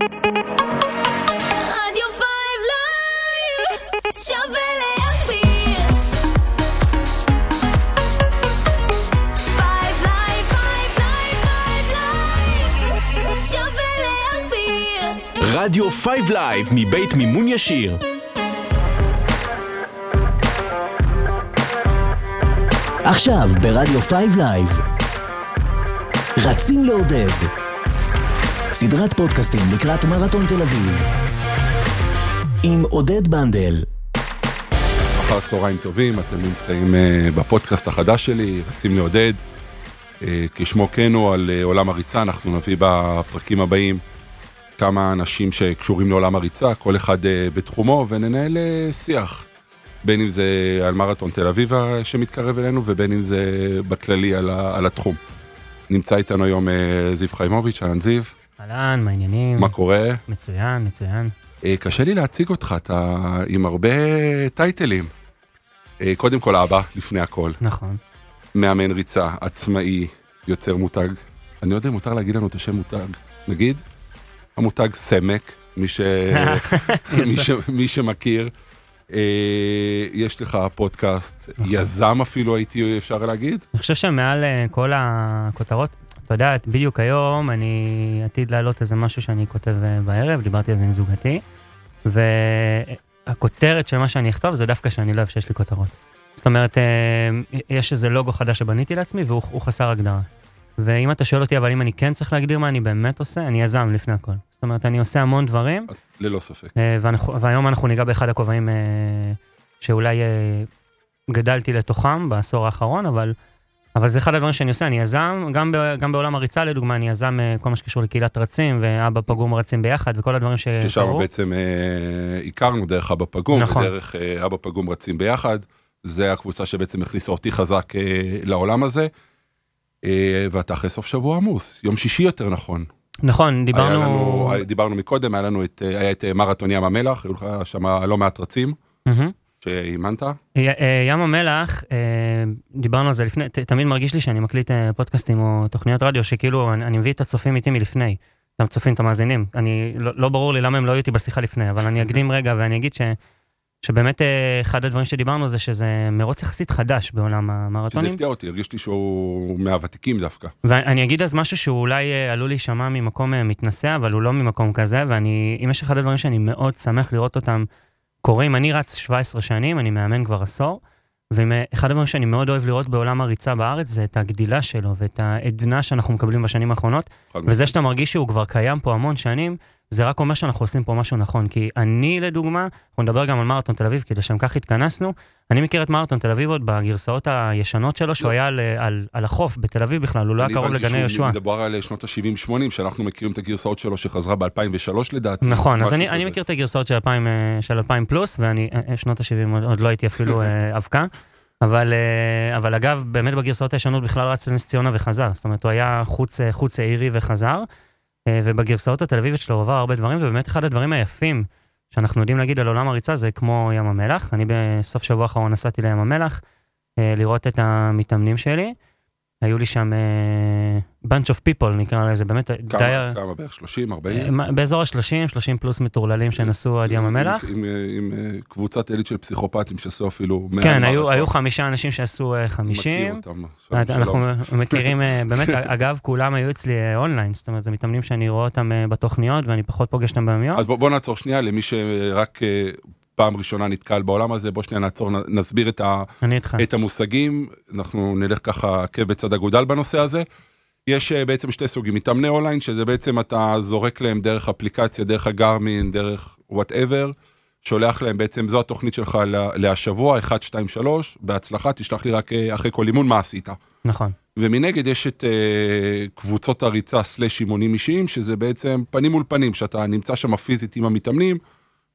רדיו Five Live, שווה להגביר. Five Live, Five Live, Five Live, שווה להגביר. רדיו 5 Live מבית מימון ישיר. עכשיו ברדיו 5 Live. רצים לעודד. סדרת פודקאסטים לקראת מרתון תל אביב. עם עודד בנדל. אחר צהריים טובים, אתם נמצאים אה, בפודקאסט החדש שלי, רצים לעודד. אה, כשמו כן הוא על אה, עולם הריצה, אנחנו נביא בפרקים הבאים כמה אנשים שקשורים לעולם הריצה, כל אחד בתחומו, וננהל שיח. בין אם זה על מרתון תל אביב שמתקרב אלינו, ובין אם זה בכללי על, על התחום. נמצא איתנו היום זיו חיימוביץ', אהלן זיו, אהלן, מה העניינים? מה קורה? מצוין, מצוין. אה, קשה לי להציג אותך, אתה עם הרבה טייטלים. אה, קודם כל אבא, לפני הכל. נכון. מאמן ריצה, עצמאי, יוצר מותג. אני לא יודע אם מותר להגיד לנו את השם מותג. נגיד, המותג סמק, מי, ש... מי, ש... מי שמכיר. אה, יש לך פודקאסט, יזם אפילו הייתי אפשר להגיד. אני חושב שמעל כל הכותרות, אתה יודע, בדיוק היום אני עתיד להעלות איזה משהו שאני כותב אה, בערב, דיברתי על זה עם זוגתי, והכותרת של מה שאני אכתוב זה דווקא שאני לא אוהב שיש לי כותרות. זאת אומרת, אה, יש איזה לוגו חדש שבניתי לעצמי והוא הוא חסר הגדרה. ואם אתה שואל אותי, אבל אם אני כן צריך להגדיר מה אני באמת עושה, אני יזם לפני הכל. זאת אומרת, אני עושה המון דברים, ללא ספק. אה, ואנחנו, והיום אנחנו ניגע באחד הכובעים שאולי גדלתי לתוכם בעשור האחרון, אבל, אבל זה אחד הדברים שאני עושה, אני יזם, גם, ב, גם בעולם הריצה לדוגמה, אני יזם אה, כל מה שקשור לקהילת רצים, ואבא פגום רצים ביחד, וכל הדברים שקרו. ששם בעצם אה, הכרנו דרך אבא פגום, נכון. ודרך אה, אבא פגום רצים ביחד. זה הקבוצה שבעצם הכניסה אותי חזק אה, לעולם הזה. אה, ואתה אחרי סוף שבוע עמוס, יום שישי יותר נכון. נכון, דיברנו... לנו, דיברנו מקודם, היה לנו את, היה את אה, מרתון ים המלח, היו לך שם לא מעט רצים מהמם. שאימנת. אה, ים המלח, אה, דיברנו על זה לפני, תמיד מרגיש לי שאני מקליט אה, פודקאסטים או תוכניות רדיו, שכאילו אני, אני מביא את הצופים איתי מלפני, את הצופים, את המאזינים. אני, לא, לא ברור לי למה הם לא היו איתי בשיחה לפני, אבל אני אקדים רגע ואני אגיד ש, שבאמת אחד הדברים שדיברנו זה שזה מרוץ יחסית חדש בעולם שזה המרתונים. הפתיע אותי, הרגיש לי שהוא מהוותיקים דווקא. ואני אגיד אז משהו שאולי אה, עלול להישמע ממקום מתנשא, אבל הוא לא ממקום כזה, ואני, אם יש אחד הדברים שאני מאוד שמח לראות אותם קורים, אני רץ 17 שנים, אני מאמן כבר עשור, ואחד הדברים שאני מאוד אוהב לראות בעולם הריצה בארץ זה את הגדילה שלו ואת העדנה שאנחנו מקבלים בשנים האחרונות, וזה. שאתה מרגיש שהוא כבר קיים פה המון שנים, זה רק אומר שאנחנו עושים פה משהו נכון. כי אני, לדוגמה, אנחנו נדבר גם על מרתון תל אביב, כי לשם כך התכנסנו. אני מכיר את מרתון תל אביב עוד בגרסאות הישנות שלו, שהוא לא. היה על, על, על החוף בתל אביב בכלל, הוא לא היה קרוב לגני אני יהושע. שהוא מדובר על שנות ה-70-80, שאנחנו מכירים את הגרסאות שלו שחזרה ב-2003 לדעתי. נכון, אז אני, אני. מכיר את הגרסאות של 2000, אה, של 2000 פלוס, ואני, אה, אה, שנות ה-70 עוד, עוד לא הייתי אפילו אבקה. אבל, אבל אגב, באמת בגרסאות הישנות בכלל רץ לנס ציונה וחזר. זאת אומרת, הוא היה חוץ, חוץ העירי וחזר, ובגרסאות התל אביבית שלו עבר הרבה דברים, ובאמת אחד הדברים היפים שאנחנו יודעים להגיד על עולם הריצה זה כמו ים המלח. אני בסוף שבוע האחרון נסעתי לים המלח אה, לראות את המתאמנים שלי. היו לי שם אה, bunch of people נקרא לזה, באמת די... כמה, כמה בערך? 30, 40? אה, באזור ה-30, 30 פלוס מטורללים שנסעו עד ים המלח. עם, עם, עם, עם קבוצת עילית של פסיכופטים שעשו אפילו... כן, היו. היו חמישה אנשים שעשו אה, מכיר 50. אותם. אנחנו. מכירים, אה, באמת, אגב, כולם היו אצלי אה, אונליין, זאת אומרת, זה מתאמנים שאני רואה אותם אה, בתוכניות ואני פחות פוגש אותם ביום-יום. אז בוא, בוא נעצור שנייה למי שרק אה, פעם ראשונה נתקל בעולם הזה, בוא שנייה נעצור, נסביר את, ה. את המושגים, אנחנו נלך ככה עקב בצד אגודל בנושא הזה. יש אה, בעצם שתי סוגים, מתאמני אונליין, שזה בעצם אתה זורק להם דרך אפליקציה, דרך ה Garmin, דרך whatever, שולח להם בעצם, זו התוכנית שלך לה- להשבוע, 1, 2, 3, בהצלחה, תשלח לי רק אה, אחרי כל אימון מה עשית. נכון. ומנגד יש את אה, קבוצות הריצה סלאש אימונים אישיים, שזה בעצם פנים מול פנים, שאתה נמצא שם פיזית עם המתאמנים,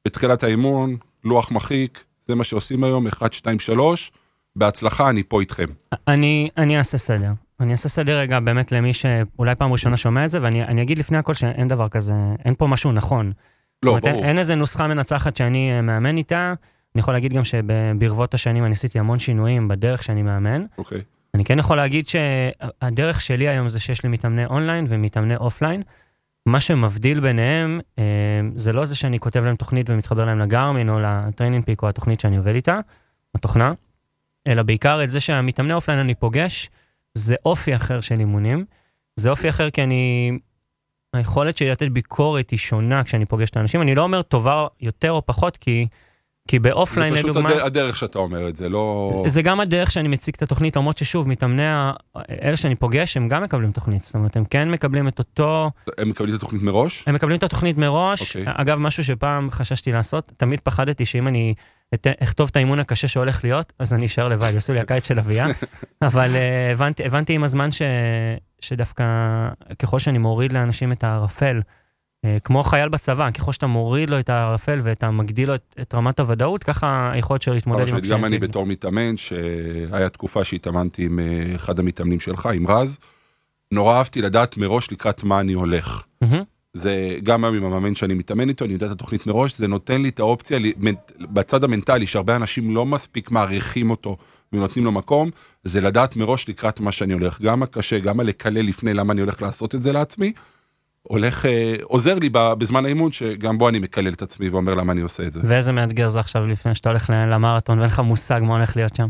בתחילת האימון, לוח מחיק, זה מה שעושים היום, 1, 2, 3, בהצלחה, אני פה איתכם. אני, אני אעשה סדר. אני אעשה סדר רגע באמת למי שאולי פעם ראשונה שומע את זה, ואני אני אגיד לפני הכל שאין דבר כזה, אין פה משהו נכון. לא, אומרת, אין- ברור. אין איזה נוסחה מנצחת שאני אה, מאמן איתה. אני יכול להגיד גם שברבות השנים אני עשיתי המון שינויים בדרך שאני מאמן. אוקיי. אני כן יכול להגיד שהדרך שלי היום זה שיש לי מתאמני אונליין ומתאמני offline. מה שמבדיל ביניהם, אה, זה לא זה שאני כותב להם תוכנית ומתחבר להם ל Garmin או ל TrainingPeaks או התוכנית שאני עובד איתה, התוכנה, אלא בעיקר את זה שהמתאמני offline אני פוגש, זה אופי אחר של אימונים. זה אופי אחר כי אני... היכולת שלי לתת ביקורת היא שונה כשאני פוגש את האנשים. אני לא אומר טובה יותר או פחות, כי, כי זה באופליין פשוט לדוגמה... הד- הדרך שאתה אומר את זה, לא... זה גם הדרך שאני מציג את התוכנית, למרות ששוב, מתאמני, ה- אלה שאני פוגש, הם גם מקבלים תוכנית. זאת אומרת, הם כן מקבלים את אותו... הם מקבלים את התוכנית מראש? הם מקבלים את התוכנית מראש. אוקיי. אגב, משהו שפעם חששתי לעשות, תמיד פחדתי שאם אני את- אכתוב את האימון הקשה שהולך להיות, אז אני אשאר לבד, יעשו לי הקיץ של אביה. אבל אה, הבנתי, הבנתי עם הזמן ש, שדווקא ככל שאני מוריד לאנשים את הערפל, כמו חייל בצבא, ככל שאתה מוריד לו את הערפל ואתה מגדיל לו את, את רמת הוודאות, ככה היכולת שלו להתמודד עם גם אני. בתור מתאמן, שהיה תקופה שהתאמנתי עם אה, אחד המתאמנים שלך, עם רז, נורא אהבתי לדעת מראש לקראת מה אני הולך. מהמם. זה גם היום עם המאמן שאני מתאמן איתו, אני יודע את התוכנית מראש, זה נותן לי את האופציה, בצד המנטלי, שהרבה אנשים לא מספיק מעריכים אותו ונותנים לו מקום, זה לדעת מראש לקראת מה שאני הולך. גם הקשה, גם הלקלל לפני למה אני הולך לעשות את זה לעצמי, הולך, אה, עוזר לי בזמן האימון, שגם בו אני מקלל את עצמי ואומר למה אני עושה את זה. ואיזה מאתגר זה עכשיו לפני שאתה הולך למרתון ואין לך מושג מה הולך להיות שם.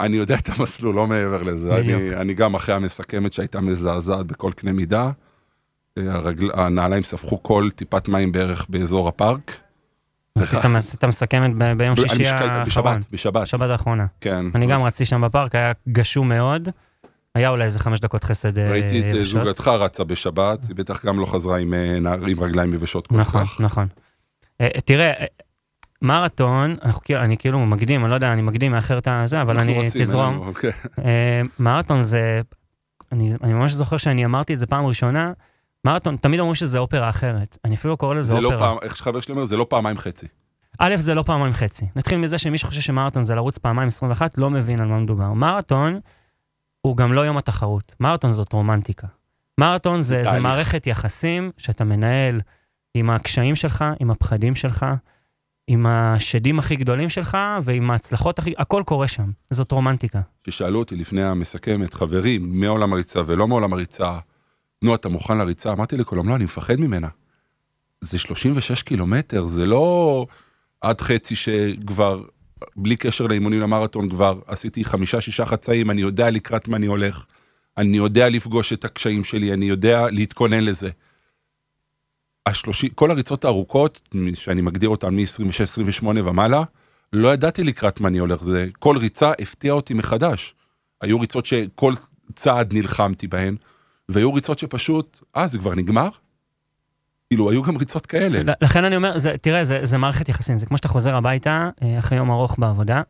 אני יודע את המסלול, לא מעבר לזה. בדיוק. אני, אני גם אחרי המסכמת שהייתה מזעזעת בכל קנה מידה. אה, הרגל, הנעליים ספחו כל טיפת מים בערך באזור הפארק. עשית מסכמת ביום שישי האחרון. בשבת, בשבת. בשבת האחרונה. כן. אני גם רציתי שם בפארק, היה גשום מאוד. היה אולי איזה חמש דקות חסד אה, ראיתי את אה, יבשות. זוגתך רצה בשבת, היא בטח גם לא חזרה עם, אה, עם רגליים יבשות כל נכון, כך. נכון. אה, תראה, אה, מרתון, אנחנו אני כאילו מקדים, אני לא יודע, אני מקדים מאחר את הזה, אבל אני רוצים, תזרום. אה, מרתון זה, אני אני ממש זוכר שאני אמרתי את זה פעם ראשונה, מרתון, תמיד אומרים שזה אופרה אחרת. אני אפילו קורא לזה זה לא אופרה. פעם, איך שחבר שלי אומר, זה לא פעמיים חצי. א', זה לא פעמיים חצי. נתחיל מזה שמי שחושב שמרתון זה לרוץ פעמיים 21, לא מבין על מה מדובר. מרתון הוא גם לא יום התחרות. מרתון זאת רומנטיקה. מרתון זה, זה. מערכת יחסים שאתה מנהל עם הקשיים שלך, עם הפחדים שלך, עם השדים הכי גדולים שלך ועם ההצלחות הכי... הכל קורה שם. זאת רומנטיקה. כששאלו אותי לפני המסכמת, חברים, מעולם הריצה ולא מעולם הריצה, נו, אתה מוכן לריצה? אמרתי לכולם, לא, אני מפחד ממנה. זה 36 קילומטר, זה לא עד חצי שכבר, בלי קשר לאימונים למרתון, כבר עשיתי חמישה-שישה חצאים, אני יודע לקראת מה אני הולך, אני יודע לפגוש את הקשיים שלי, אני יודע להתכונן לזה. השלושים, כל הריצות הארוכות, שאני מגדיר אותן מ-26-28 ומעלה, לא ידעתי לקראת מה אני הולך, זה כל ריצה הפתיעה אותי מחדש. היו ריצות שכל צעד נלחמתי בהן, והיו ריצות שפשוט, אה, זה כבר נגמר? כאילו, היו גם ריצות כאלה. לכן אני אומר, זה, תראה, זה, זה מערכת יחסים. זה כמו שאתה חוזר הביתה אה, אחרי יום ארוך בעבודה,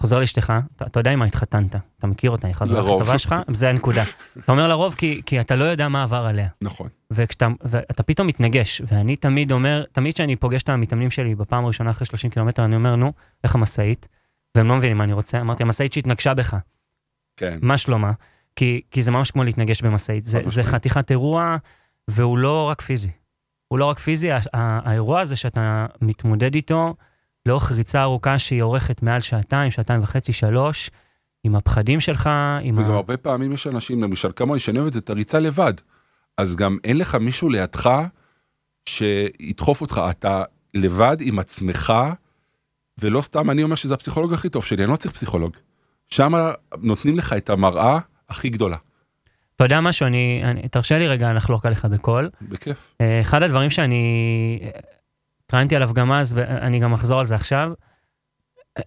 חוזר לאשתך, אתה, אתה יודע עם מה התחתנת, אתה מכיר אותה, היא חברה הכי. טובה שלך, זה הנקודה. אתה אומר לרוב כי, כי אתה לא יודע מה עבר עליה. נכון. וכשאתה, ואתה פתאום מתנגש, ואני תמיד אומר, תמיד כשאני פוגש את המתאמנים שלי בפעם הראשונה אחרי 30 קילומטר, אני אומר, נו, איך המשאית? והם לא מבינים מה אני רוצה. אמרתי, המשאית שהתנגשה בך, כן. מה שלומה? כי, כי זה ממש כמו להתנגש במשאית. זה, זה. חתיכת אירוע, והוא לא רק פיזי. הוא לא רק פיזי, האירוע הזה שאתה מתמודד איתו לאורך ריצה ארוכה שהיא אורכת מעל שעתיים, שעתיים וחצי, שלוש, עם הפחדים שלך, עם וגם ה... הרבה פעמים יש אנשים, למשל כמוני, שאני אוהב את זה, את הריצה לבד. אז גם אין לך מישהו לידך שידחוף אותך, אתה לבד עם עצמך, ולא סתם אני אומר שזה הפסיכולוג הכי טוב שלי, אני לא צריך פסיכולוג. שם נותנים לך את המראה הכי גדולה. אתה יודע משהו, אני, אני, תרשה לי רגע לחלוק עליך בקול. בכיף. אה, אחד הדברים שאני אה, התראיינתי עליו גם אז, ואני גם אחזור על זה עכשיו, אה,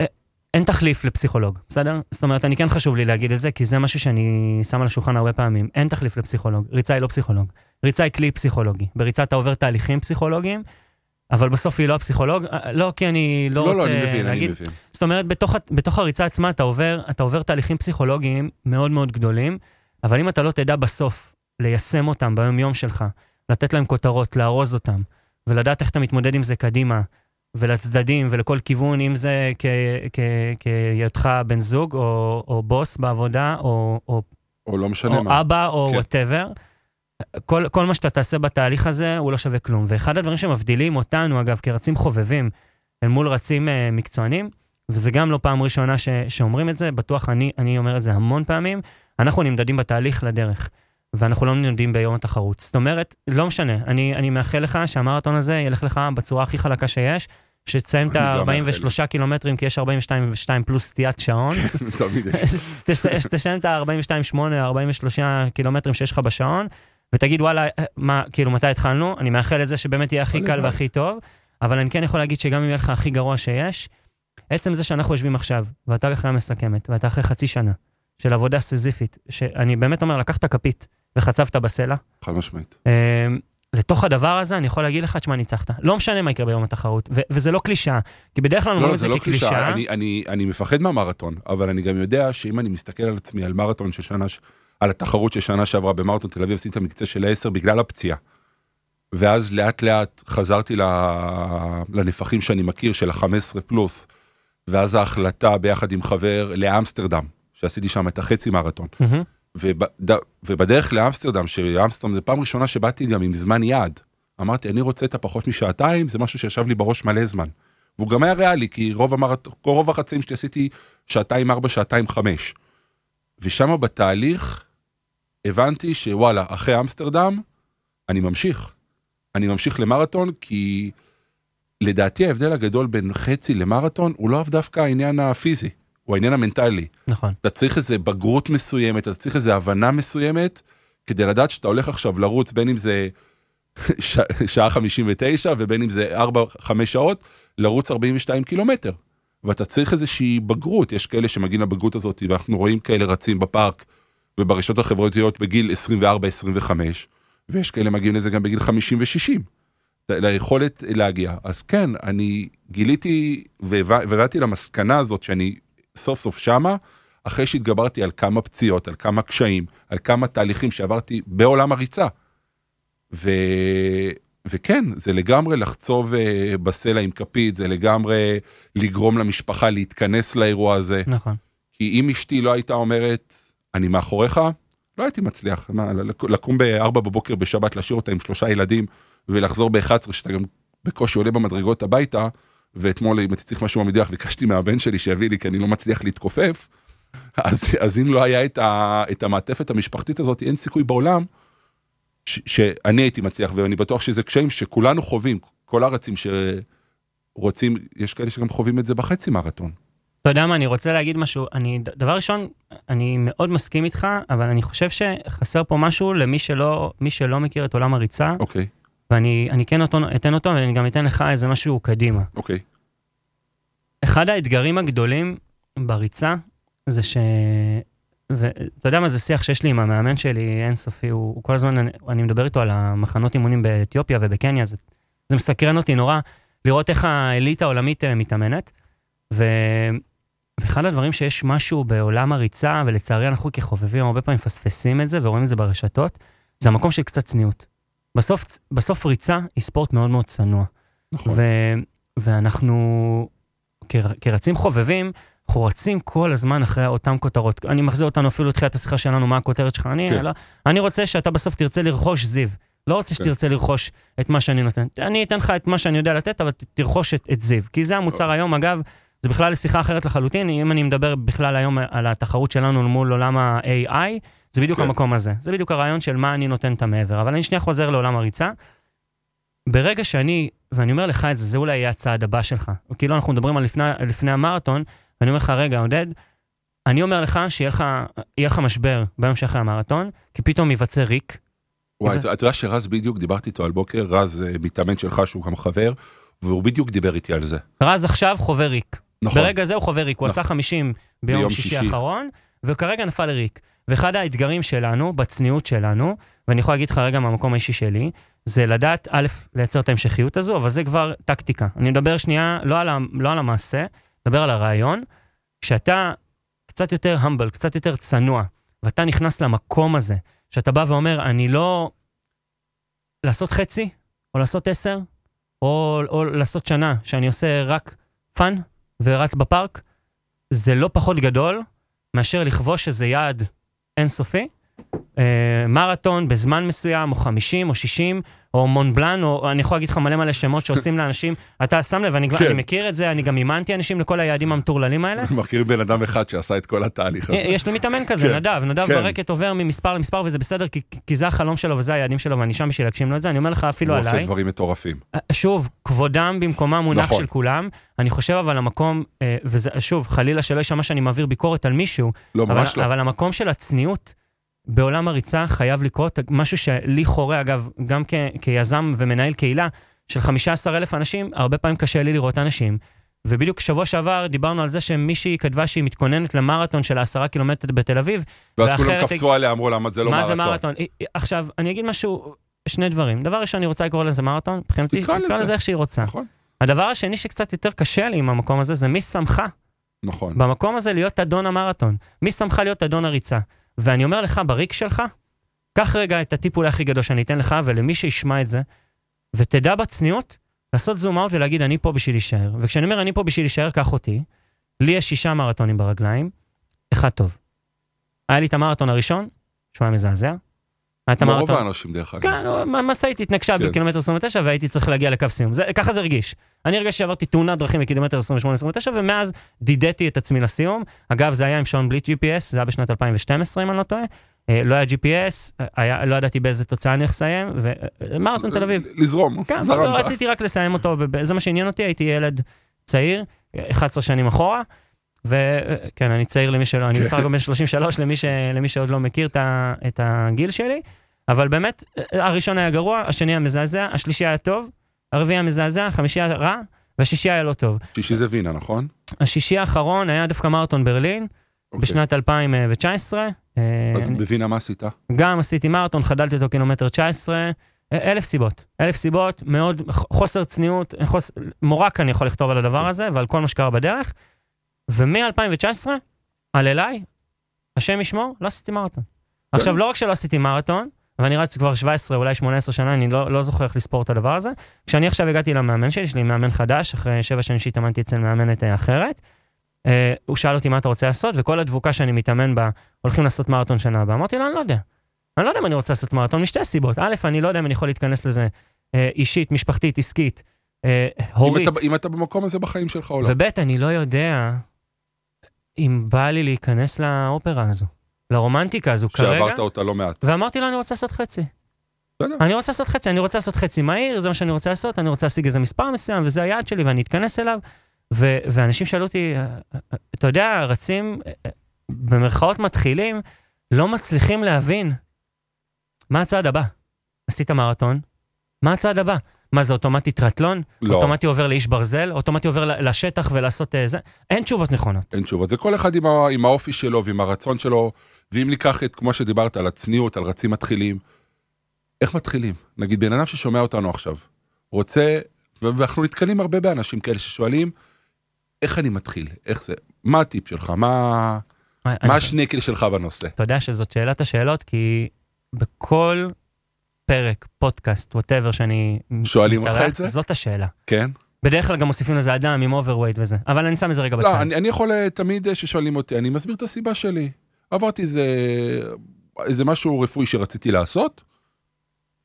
אה, אין תחליף לפסיכולוג, בסדר? זאת אומרת, אני כן חשוב לי להגיד את זה, כי זה משהו שאני שם על השולחן הרבה פעמים. אין תחליף לפסיכולוג. ריצה היא לא פסיכולוג. ריצה היא כלי פסיכולוגי. בריצה אתה עובר תהליכים פסיכולוגיים, אבל בסוף היא לא הפסיכולוג. אה, לא כי אני לא, לא, רוצה לא, אני מבין, אני להגיד. מבין. זאת אומרת, בתוך, בתוך הריצה עצמה אתה עובר, אתה עובר תהליכים פסיכולוגיים מאוד מאוד גדולים, אבל אם אתה לא תדע בסוף ליישם אותם ביום-יום שלך, לתת להם כותרות, לארוז אותם, ולדעת איך אתה מתמודד עם זה קדימה, ולצדדים ולכל כיוון, אם זה בהיותך בן זוג, או, או בוס בעבודה, או, או, או לא משנה או מה. אבא, או כן. whatever. כל, כל מה שאתה תעשה בתהליך הזה, הוא לא שווה כלום. ואחד הדברים שמבדילים אותנו, אגב, כרצים חובבים, אל מול רצים אה, מקצוענים, וזה גם לא פעם ראשונה ש, שאומרים את זה, בטוח אני, אני אומר את זה המון פעמים, אנחנו נמדדים בתהליך לדרך. ואנחנו לא יודעים ביום התחרות. זאת אומרת, לא משנה, אני, אני מאחל לך שהמרתון הזה ילך לך בצורה הכי חלקה שיש, שתסיים את גם ה-43 קילומטרים, כי יש 42 ו-2 פלוס סטיית שעון. תמיד יש. תס- תסיים את ה-42-8, 43 קילומטרים שיש לך בשעון, ותגיד וואלה, מה, כאילו מתי התחלנו? אני מאחל את זה שבאמת יהיה הכי קל. והכי טוב, אבל אני כן יכול להגיד שגם אם יהיה לך הכי גרוע שיש, עצם זה שאנחנו יושבים עכשיו, ואתה לך מסכמת, ואתה אחרי חצי שנה של עבודה סיזיפית, שאני באמת אומר, לקחת כפית וחצבת בסלע, חד משמעית. אה, לתוך הדבר הזה אני יכול להגיד לך, תשמע, ניצחת. לא משנה מה יקרה ביום התחרות, ו- וזה לא קלישאה, כי בדרך כלל לא, אומרים לא, את זה זה לא קלישאה. כקלישאה. אני- אני- אני מפחד מהמרתון, אבל אני גם יודע שאם אני מסתכל על עצמי, על מרתון של שנה, על התחרות של שנה שעברה במרתון תל אביב, עשיתי את המקצה של העשר בגלל הפציעה. ואז לאט לאט חזרתי לנפחים שאני מכיר, של ה-15 פלוס, ואז ההחלטה ביחד עם חבר לאמסטרדם, שעשיתי שם את החצי מרתון. ובד... ובדרך לאמסטרדם, שאמסטרדם זה פעם ראשונה שבאתי גם עם זמן יעד. אמרתי, אני רוצה את הפחות משעתיים, זה משהו שישב לי בראש מלא זמן. והוא גם היה ריאלי, כי רוב, המרת... רוב החצאים שלי עשיתי שעתיים ארבע, שעתיים חמש. ושם בתהליך הבנתי שוואלה, אחרי אמסטרדם, אני ממשיך. אני ממשיך למרתון, כי לדעתי ההבדל הגדול בין חצי למרתון הוא לא דווקא העניין הפיזי, הוא העניין המנטלי. נכון. אתה צריך איזה בגרות מסוימת, אתה צריך איזה הבנה מסוימת, כדי לדעת שאתה הולך עכשיו לרוץ, בין אם זה ש... שעה 59 ובין אם זה 4-5 שעות, לרוץ 42 קילומטר. ואתה צריך איזושהי בגרות, יש כאלה שמגיעים לבגרות הזאת, ואנחנו רואים כאלה רצים בפארק וברשתות החברתיות בגיל 24-25, ויש כאלה מגיעים לזה גם בגיל 50 ו-60. ליכולת להגיע. אז כן, אני גיליתי והבא- והגעתי למסקנה הזאת שאני סוף סוף שמה, אחרי שהתגברתי על כמה פציעות, על כמה קשיים, על כמה תהליכים שעברתי בעולם הריצה. ו... וכן, זה לגמרי לחצוב אה, בסלע עם כפית, זה לגמרי לגרום למשפחה להתכנס לאירוע הזה. נכון. כי אם אשתי לא הייתה אומרת, אני מאחוריך, לא הייתי מצליח. מה, לק- לקום ב-4 בבוקר בשבת, להשאיר אותה עם שלושה ילדים, ולחזור ב-11, שאתה גם בקושי עולה במדרגות הביתה, ואתמול אם הייתי צריך משהו במדיח, ביקשתי מהבן שלי שיביא לי, כי אני לא מצליח להתכופף, אז, אז אם לא היה את, ה, את המעטפת המשפחתית הזאת, אין סיכוי בעולם ש, שאני הייתי מצליח, ואני בטוח שזה קשיים שכולנו חווים, כל הרצים שרוצים, יש כאלה שגם חווים את זה בחצי מרתון. אתה יודע מה, אני רוצה להגיד משהו. אני, דבר ראשון, אני מאוד מסכים איתך, אבל אני חושב שחסר פה משהו למי שלא, שלא מכיר את עולם הריצה, אוקיי, ואני אני כן אותו, אתן אותו, ואני גם אתן לך איזה משהו קדימה. אוקיי. אחד האתגרים הגדולים בריצה זה ש... ואתה יודע מה זה שיח שיש לי עם המאמן שלי אינסופי, הוא, הוא כל הזמן, אני, אני מדבר איתו על המחנות אימונים באתיופיה ובקניה, זה, זה מסקרן אותי נורא לראות איך האליטה העולמית אה, מתאמנת. ו... ואחד הדברים שיש משהו בעולם הריצה, ולצערי אנחנו כחובבים הרבה פעמים מפספסים את זה ורואים את זה ברשתות, זה המקום של קצת צניעות. בסוף, בסוף ריצה היא ספורט מאוד מאוד צנוע. נכון. ו... ואנחנו כר... כרצים חובבים, אנחנו רצים כל הזמן אחרי אותן כותרות. אני מחזיר אותנו אפילו לתחילת השיחה שלנו, מה הכותרת שלך. אני, כן. לא, אני רוצה שאתה בסוף תרצה לרכוש זיו. לא רוצה כן. שתרצה לרכוש את מה שאני נותן. אני אתן לך את מה שאני יודע לתת, אבל תרכוש את, את זיו. כי זה המוצר היום, אגב, זה בכלל שיחה אחרת לחלוטין. אם אני מדבר בכלל היום על התחרות שלנו מול עולם ה-AI, זה בדיוק כן. המקום הזה. זה בדיוק הרעיון של מה אני נותן את המעבר. אבל אני שנייה חוזר לעולם הריצה. ברגע שאני, ואני אומר לך את זה, זה אולי יהיה הצעד הבא שלך. כאילו אנחנו מדברים על לפני, לפני המרתון, ואני אומר לך, רגע, עודד, אני אומר לך שיהיה לך, לך משבר ביום שאחרי המרתון, כי פתאום ייווצר ריק. וואי, אתה אתה יודע שרז בדיוק, דיברתי איתו על בוקר, רז אה, מתאמן שלך שהוא גם חבר, והוא בדיוק דיבר איתי על זה. רז עכשיו חווה ריק. נכון. ברגע זה הוא חווה ריק, הוא נכון. עשה 50 ביום ביום שישי. האחרון, וכרגע נפל לריק. ואחד האתגרים שלנו, בצניעות שלנו, ואני יכול להגיד לך רגע מהמקום האישי שלי, זה לדעת, א', לייצר את ההמשכיות הזו, אבל זה כבר טקטיקה. אני מדבר שנייה לא על, לא על המעשה, מדבר על הרעיון. כשאתה קצת יותר humble, קצת יותר צנוע, ואתה נכנס למקום הזה, שאתה בא ואומר, אני לא... לעשות חצי, או לעשות עשר, או, או לעשות שנה, שאני עושה רק fun ורץ בפארק, זה לא פחות גדול מאשר לכבוש איזה יעד אינסופי, אה, מרתון בזמן מסוים, או 50, או 60, או מון בלאן, או אני יכול להגיד לך מלא מלא שמות שעושים לאנשים. אתה שם לב, אני, כן. אני מכיר את זה, אני גם אימנתי אנשים לכל היעדים המטורללים האלה. מכיר בן אדם אחד שעשה את כל התהליך הזה. יש לי מתאמן כזה, כן, נדב, נדב כן. ברקת עובר ממספר למספר וזה בסדר, כי, כי זה החלום שלו וזה היעדים שלו ואני שם בשביל להגשים לו את זה, אני אומר לך אפילו הוא עושה עליי. דברים מטורפים. שוב, כבודם במקומם מונח נכון. של כולם. אני חושב אבל המקום, אה, וזה, שוב, חלילה שלא יישמע שאני מעביר ביקורת על מישהו, לא, אבל, ממש לא. אבל המקום של הצניעות בעולם הריצה חייב לקרות, משהו שלי חורה, אגב, גם כ, כיזם ומנהל קהילה של 15,000 אנשים, הרבה פעמים קשה לי לראות אנשים. ובדיוק שבוע שעבר דיברנו על זה שמישהי כתבה שהיא מתכוננת למרתון של העשרה קילומטר בתל אביב. ואז כולם קפצו עליה, אמרו למה זה לא מה מרתון. זה מרתון? עכשיו, אני אגיד משהו, שני דברים. דבר ראשון, אני רוצה לקרוא לזה מרתון, מבחינתי, תקרא. לזה איך שהיא רוצה. נכון, הדבר השני שקצת יותר קשה לי עם המקום הזה, זה מי שמך נכון. במקום הזה להיות אדון המרתון. מי שמך להיות אדון הריצה? ואני אומר לך, בריק שלך, קח רגע את הטיפ אולי הכי גדול שאני אתן לך ולמי שישמע את זה, ותדע בצניעות לעשות זום אאוט ולהגיד, אני פה בשביל להישאר. וכשאני אומר, אני פה בשביל להישאר, קח אותי. לי יש שישה מרתונים ברגליים, אחד טוב. היה לי את המרתון הראשון, שהוא היה מזעזע. רוב. האנשים דרך אגב. כן, משאית התנגשה כן. בקילומטר 29 והייתי צריך להגיע לקו סיום. זה, ככה זה הרגיש. אני הרגשתי שעברתי תאונת דרכים בקילומטר 28-29 ומאז דידתי את עצמי לסיום. אגב, זה היה עם שעון בלי GPS, זה היה בשנת 2012 אם אני לא טועה. אה, לא היה GPS, היה, לא ידעתי באיזה תוצאה אני לסיים, ומרתון תל אביב. לזרום, כן, זרמת. רציתי רק לסיים אותו, וזה מה שעניין אותי, הייתי ילד צעיר, 11 שנים אחורה. וכן, אני צעיר למי שלא, אני בסך הכל בן 33 למי, ש, למי שעוד לא מכיר את, ה, את הגיל שלי. אבל באמת, הראשון היה גרוע, השני היה מזעזע, השלישי היה טוב, הרביעי היה מזעזע, החמישי היה רע, והשישי היה לא טוב. שישי זה וינה, נכון? השישי האחרון היה דווקא מרתון ברלין, אוקיי. בשנת 2019. אה, אז בווינה מה עשית? גם עשיתי מרתון, חדלתי אותו קילומטר 19, אה, אלף סיבות. אלף סיבות, מאוד חוסר צניעות, חוס... מורק אני יכול לכתוב על הדבר הזה ועל כל מה שקרה בדרך. ומ-2019, על אליי, השם ישמור, לא עשיתי מרתון. עכשיו, לא רק שלא עשיתי מרתון, ואני רץ כבר 17, אולי 18 שנה, אני לא, לא זוכר איך לספור את הדבר הזה. כשאני עכשיו הגעתי למאמן שלי, יש לי מאמן חדש, אחרי שבע שנים שהתאמנתי אצל מאמנת אה, אחרת, אה, הוא שאל אותי מה אתה רוצה לעשות, וכל הדבוקה שאני מתאמן בה, הולכים לעשות מרתון שנה הבאה. אמרתי לו, אני לא יודע. אני לא יודע אם אני רוצה לעשות מרתון משתי סיבות. א', אני לא יודע אם אני יכול להתכנס לזה אה, אישית, משפחתית, עסקית, אה, אם הורית. אתה- אם אתה במקום הזה בחיים שלך או לא. וב', אני לא יודע אם בא לי להיכנס לאופרה הזו, לרומנטיקה הזו כרגע. שעברת אותה לא מעט. ואמרתי לו, אני רוצה לעשות חצי. בסדר. אני רוצה לעשות חצי, אני רוצה לעשות חצי מהיר, זה מה שאני רוצה לעשות, אני רוצה להשיג איזה מספר מסוים, וזה היעד שלי, ואני אתכנס אליו. ו- ואנשים שאלו אותי, "אה, אה, אתה יודע, רצים, אה, אה, במרכאות מתחילים, לא מצליחים להבין מה הצעד הבא. עשית מרתון, מה הצעד הבא? מה זה אוטומטי טרטלון? לא. אוטומטי עובר לאיש ברזל? אוטומטי עובר לשטח ולעשות אה, זה? אין תשובות נכונות. אין תשובות. זה כל אחד עם, ה, עם האופי שלו ועם הרצון שלו, ואם ניקח את, כמו שדיברת, על הצניעות, על רצים מתחילים, איך מתחילים? נגיד, בן אדם ששומע אותנו עכשיו, רוצה, ואנחנו נתקלים הרבה באנשים כאלה ששואלים, איך אני מתחיל? איך זה? מה הטיפ שלך? מה, אני- מה השנקל שלך בנושא? אתה יודע שזאת שאלת השאלות, כי בכל פרק, פודקאסט, ווטאבר שאני... שואלים אותך מתארח, את זה? זאת השאלה. כן? בדרך כלל גם מוסיפים לזה אדם עם overweight וזה, אבל אני שם את זה רגע בצד. לא, אני, אני יכול אה, תמיד אה, ששואלים אותי, אני מסביר את הסיבה שלי. עברתי איזה, איזה משהו רפואי שרציתי לעשות.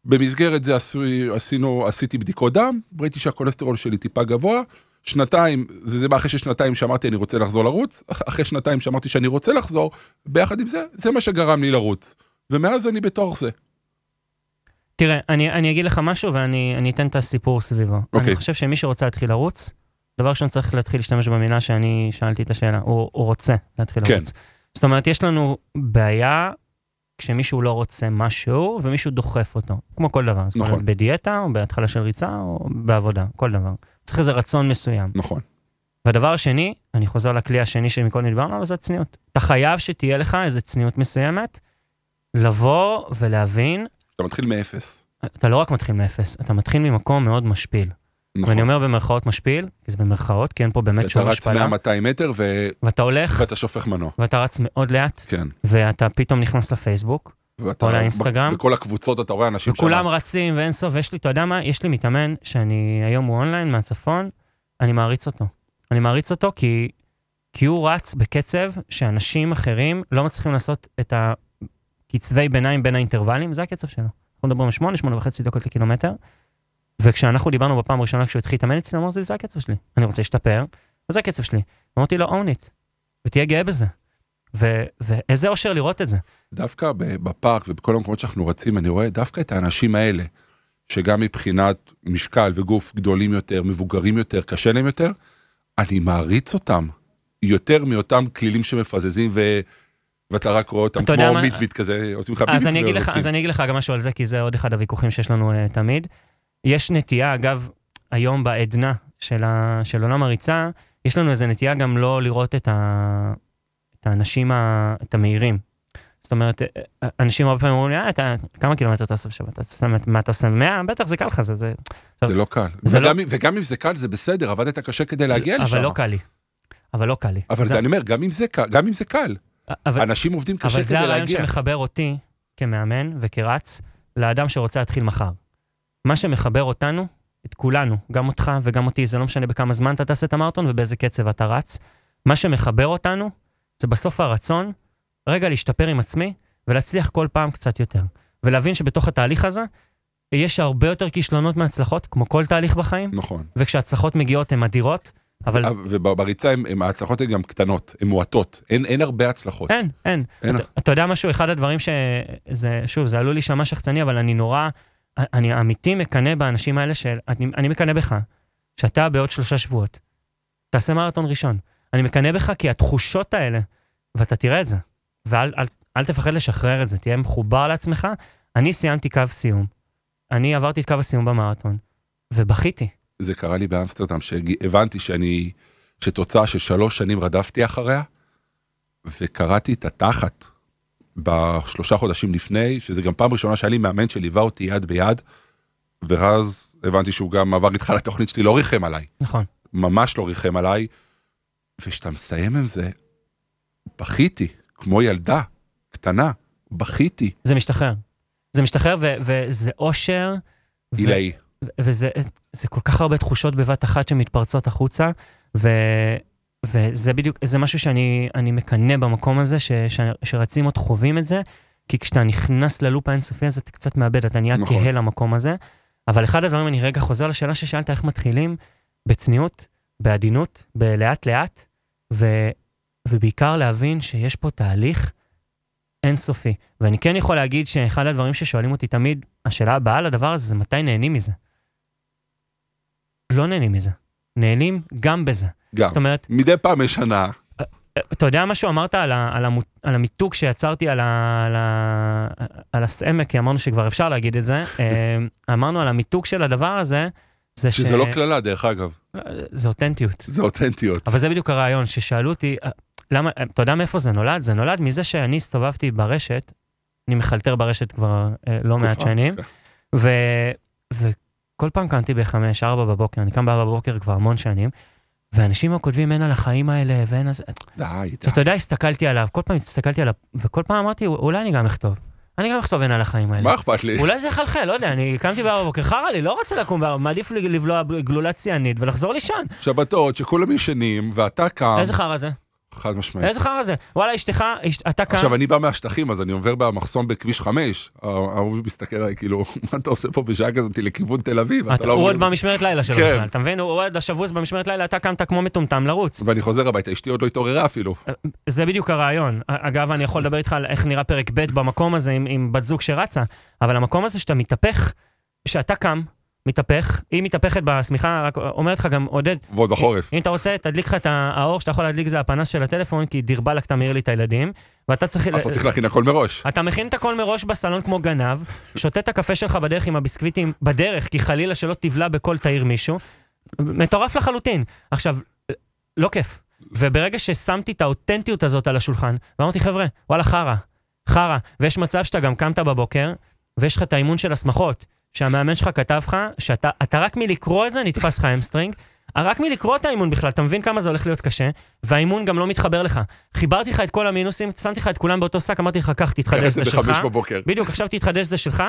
במסגרת זה עשו, עשינו, עשיתי בדיקות דם, ראיתי שהכולסטרול שלי טיפה גבוה. שנתיים, זה, זה בא אחרי ששנתיים שאמרתי אני רוצה לחזור לרוץ, אח- אחרי שנתיים שאמרתי שאני רוצה לחזור, ביחד עם זה, זה מה שגרם לי לרוץ. ומאז אני בתוך זה. תראה, אני, אני אגיד לך משהו ואני אני אתן את הסיפור סביבו. אוקיי. אני חושב שמי שרוצה להתחיל לרוץ, דבר ראשון צריך להתחיל להשתמש במילה שאני שאלתי את השאלה, הוא, הוא רוצה להתחיל כן. לרוץ. זאת אומרת, יש לנו בעיה כשמישהו לא רוצה משהו ומישהו דוחף אותו, כמו כל דבר. זאת אומרת, נכון. בדיאטה או בהתחלה של ריצה או בעבודה, כל דבר. צריך איזה רצון מסוים. נכון. והדבר השני, אני חוזר לכלי השני שמקודם דיברנו עליו, זה הצניעות. אתה חייב שתהיה לך איזו צניעות מסוימת, לבוא ולהבין, אתה מתחיל מאפס. אתה לא רק מתחיל מאפס, אתה מתחיל ממקום מאוד משפיל. נכון. ואני אומר במרכאות משפיל, כי זה במרכאות, כי אין פה באמת אתה שום רץ השפלה. 100-200 מטר ו... ואתה הולך, ואתה שופך מנוע. ואתה רץ מאוד לאט, כן. ואתה פתאום נכנס לפייסבוק, ואתה, או לאינסטגרם. בכל הקבוצות אתה רואה אנשים וכולם שם. רצים ואין סוף, ויש לי, אתה יודע מה? יש לי מתאמן שאני, היום הוא אונליין מהצפון, אני מעריץ אותו. אני מעריץ אותו כי, כי הוא רץ בקצב שאנשים אחרים לא מצליחים לעשות את קצבי ביניים בין האינטרוולים, זה הקצב שלו. אנחנו מדברים על 8, 8 וחצי דקות לקילומטר, וכשאנחנו דיברנו בפעם הראשונה כשהוא התחיל להתאמן אצלי, הוא אמר, "זיו, זה הקצב שלי, אני רוצה להשתפר, וזה הקצב שלי. אמרתי לו, own it, ותהיה גאה בזה. ו- ואיזה אושר לראות את זה. דווקא בפארק ובכל המקומות שאנחנו רצים, אני רואה דווקא את האנשים האלה, שגם מבחינת משקל וגוף גדולים יותר, מבוגרים יותר, קשה להם יותר, אני מעריץ אותם יותר מאותם כלילים שמפזזים ו... ואתה רק רואה אותם כמו מה- מיטביט כזה, עושים לך ביט ורוצים. אז אני אגיד לך גם משהו על זה, כי זה עוד אחד הוויכוחים שיש לנו uh, תמיד. יש נטייה, אגב, היום בעדנה של, ה, של עולם הריצה, יש לנו איזו נטייה גם לא לראות את, ה, את האנשים, ה, את המהירים. זאת אומרת, אה, אנשים הרבה פעמים אומרים לי, אה, אתה, כמה קילומטר אתה עושה בשבת? מה אתה עושה? 100? בטח, זה קל לך, זה... זה... זה לא קל. זה וגם, אם- וגם אם זה קל, זה בסדר, עבדת קשה כדי להגיע לשם. אבל לא קל לי. אבל לא קל לי. אבל זה, אני אומר, גם אם זה קל, גם אם זה קל. אבל, אנשים עובדים קשה אבל זה כדי הרעיון להגיע. שמחבר אותי כמאמן וכרץ לאדם שרוצה להתחיל מחר. מה שמחבר אותנו, את כולנו, גם אותך וגם אותי, זה לא משנה בכמה זמן אתה תעשה את המרתון ובאיזה קצב אתה רץ. מה שמחבר אותנו זה בסוף הרצון רגע להשתפר עם עצמי ולהצליח כל פעם קצת יותר. ולהבין שבתוך התהליך הזה יש הרבה יותר כישלונות מהצלחות, כמו כל תהליך בחיים, נכון. וכשהצלחות מגיעות הן אדירות, אבל ובריצה הם- הם- ההצלחות הן גם קטנות, הן מועטות. אין אין הרבה הצלחות. אין, אין. אין. אתה, אתה יודע משהו, אחד הדברים שזה, שוב, זה עלול להישמע שחצני, אבל אני נורא, אני אמיתי מקנא באנשים האלה של, אני, אני מקנא בך, שאתה בעוד שלושה שבועות, תעשה מרתון ראשון. אני מקנא בך כי התחושות האלה, ואתה תראה את זה, ואל אל, אל תפחד לשחרר את זה, תהיה מחובר לעצמך. אני סיימתי קו סיום, אני עברתי את קו הסיום במרתון, ובכיתי. זה קרה לי באמסטרדם, שהבנתי שאני, שתוצאה של שלוש שנים רדפתי אחריה, וקראתי את התחת בשלושה חודשים לפני, שזה גם פעם ראשונה שהיה לי מאמן שליווה אותי יד ביד, ואז הבנתי שהוא גם עבר איתך לתוכנית שלי, לא ריחם עליי, נכון. ממש לא ריחם עליי, וכשאתה מסיים עם זה, בכיתי, כמו ילדה קטנה, בכיתי, זה משתחרר. זה משתחרר ו- וזה אושר. ו- עילאי. וזה זה כל כך הרבה תחושות בבת אחת שמתפרצות החוצה, ו, וזה בדיוק, זה משהו שאני אני מקנא במקום הזה, ש, ש, שרצים עוד חווים את זה, כי כשאתה נכנס ללופ האינסופי הזה, אתה קצת מאבד, אתה נהיה נכון. כהה למקום הזה. אבל אחד הדברים, אני רגע חוזר לשאלה ששאלת, איך מתחילים? בצניעות, בעדינות, בלאט לאט, ו, ובעיקר להבין שיש פה תהליך אינסופי. ואני כן יכול להגיד שאחד הדברים ששואלים אותי תמיד, השאלה הבאה לדבר הזה זה מתי נהנים מזה. לא נהנים מזה. נהנים גם בזה. גם. זאת אומרת, מדי פעם יש הנאה. אתה יודע משהו אמרת על, ה, על, על המיתוג שיצרתי על, ה, על, ה, על הסעמק, כי אמרנו שכבר אפשר להגיד את זה. אה, אמרנו על המיתוג של הדבר הזה, זה שזה לא קללה, דרך אגב, לא, זה אותנטיות. זה אותנטיות. אבל זה בדיוק הרעיון, ששאלו אותי, אה, למה, אה, אתה יודע מאיפה זה נולד? זה נולד מזה שאני הסתובבתי ברשת, אני מחלטר ברשת כבר אה, לא מעט שנים, כן. ו, וכל פעם קמתי בחמש, ארבע בבוקר, אני קם בארבע בבוקר כבר המון שנים, ואנשים כותבים אין על החיים האלה ואין על זה, די, די. אתה יודע, הסתכלתי עליו, כל פעם הסתכלתי עליו, וכל פעם אמרתי, אולי אני גם אכתוב. אני גם אכתוב אין על החיים האלה. מה אכפת לי? אולי זה יחלחל, לא יודע, אני קמתי בארבע בבוקר, חרא לי, לא רוצה לקום בארבע, מעדיף לבלוע גלולת ציאנית ולחזור לישון. שבתות שכולם ישנים, ואתה קם, איזה חרא זה? חד משמעית. איזה חרא זה? וואלה, אשתך, אשת- אתה קם, עכשיו, אני בא מהשטחים, אז אני עובר במחסום בכביש 5, ההוא מסתכל עליי, כאילו, מה אתה עושה פה בשעה כזאת לכיוון תל אביב? אתה לא הוא עוד במשמרת לילה שלו כן. בכלל, אתה מבין? הוא עוד השבוז במשמרת לילה, אתה קמת כמו מטומטם לרוץ. ואני חוזר הביתה, אשתי עוד לא התעוררה אפילו. זה בדיוק הרעיון. אגב, אני יכול לדבר איתך על איך נראה פרק ב' במקום הזה עם בת זוג שרצה, אבל המקום הזה שאתה מתהפך, שאתה קם, מתהפך, היא מתהפכת בשמיכה, רק אומרת לך גם, עודד, ועוד בחורף. אם אתה רוצה, תדליק לך את האור שאתה יכול להדליק זה הפנס של הטלפון, כי דיר באלק תמיר לי את הילדים, ואתה צריך... אז אתה צריך להכין הכל מראש. אתה מכין את הכל מראש בסלון כמו גנב, שותה את הקפה שלך בדרך עם הביסקוויטים בדרך, כי חלילה שלא תבלע בכל תאיר מישהו. מטורף לחלוטין. עכשיו, לא כיף. וברגע ששמתי את האותנטיות הזאת על השולחן, ואמרתי, חבר'ה, וואלה, חרא, חרא. ויש מצב שאתה גם קמת בבוקר, ויש לך את האימון של השמחות, שהמאמן שלך כתב לך, שאתה אתה רק מלקרוא את זה נתפס לך hamstring, רק מלקרוא את האימון בכלל, אתה מבין כמה זה הולך להיות קשה, והאימון גם לא מתחבר לך. חיברתי לך את כל המינוסים, שמתי לך את כולם באותו שק, אמרתי לך, קח, תתחדש, זה שלך. בדיוק, עכשיו תתחדש זה שלך,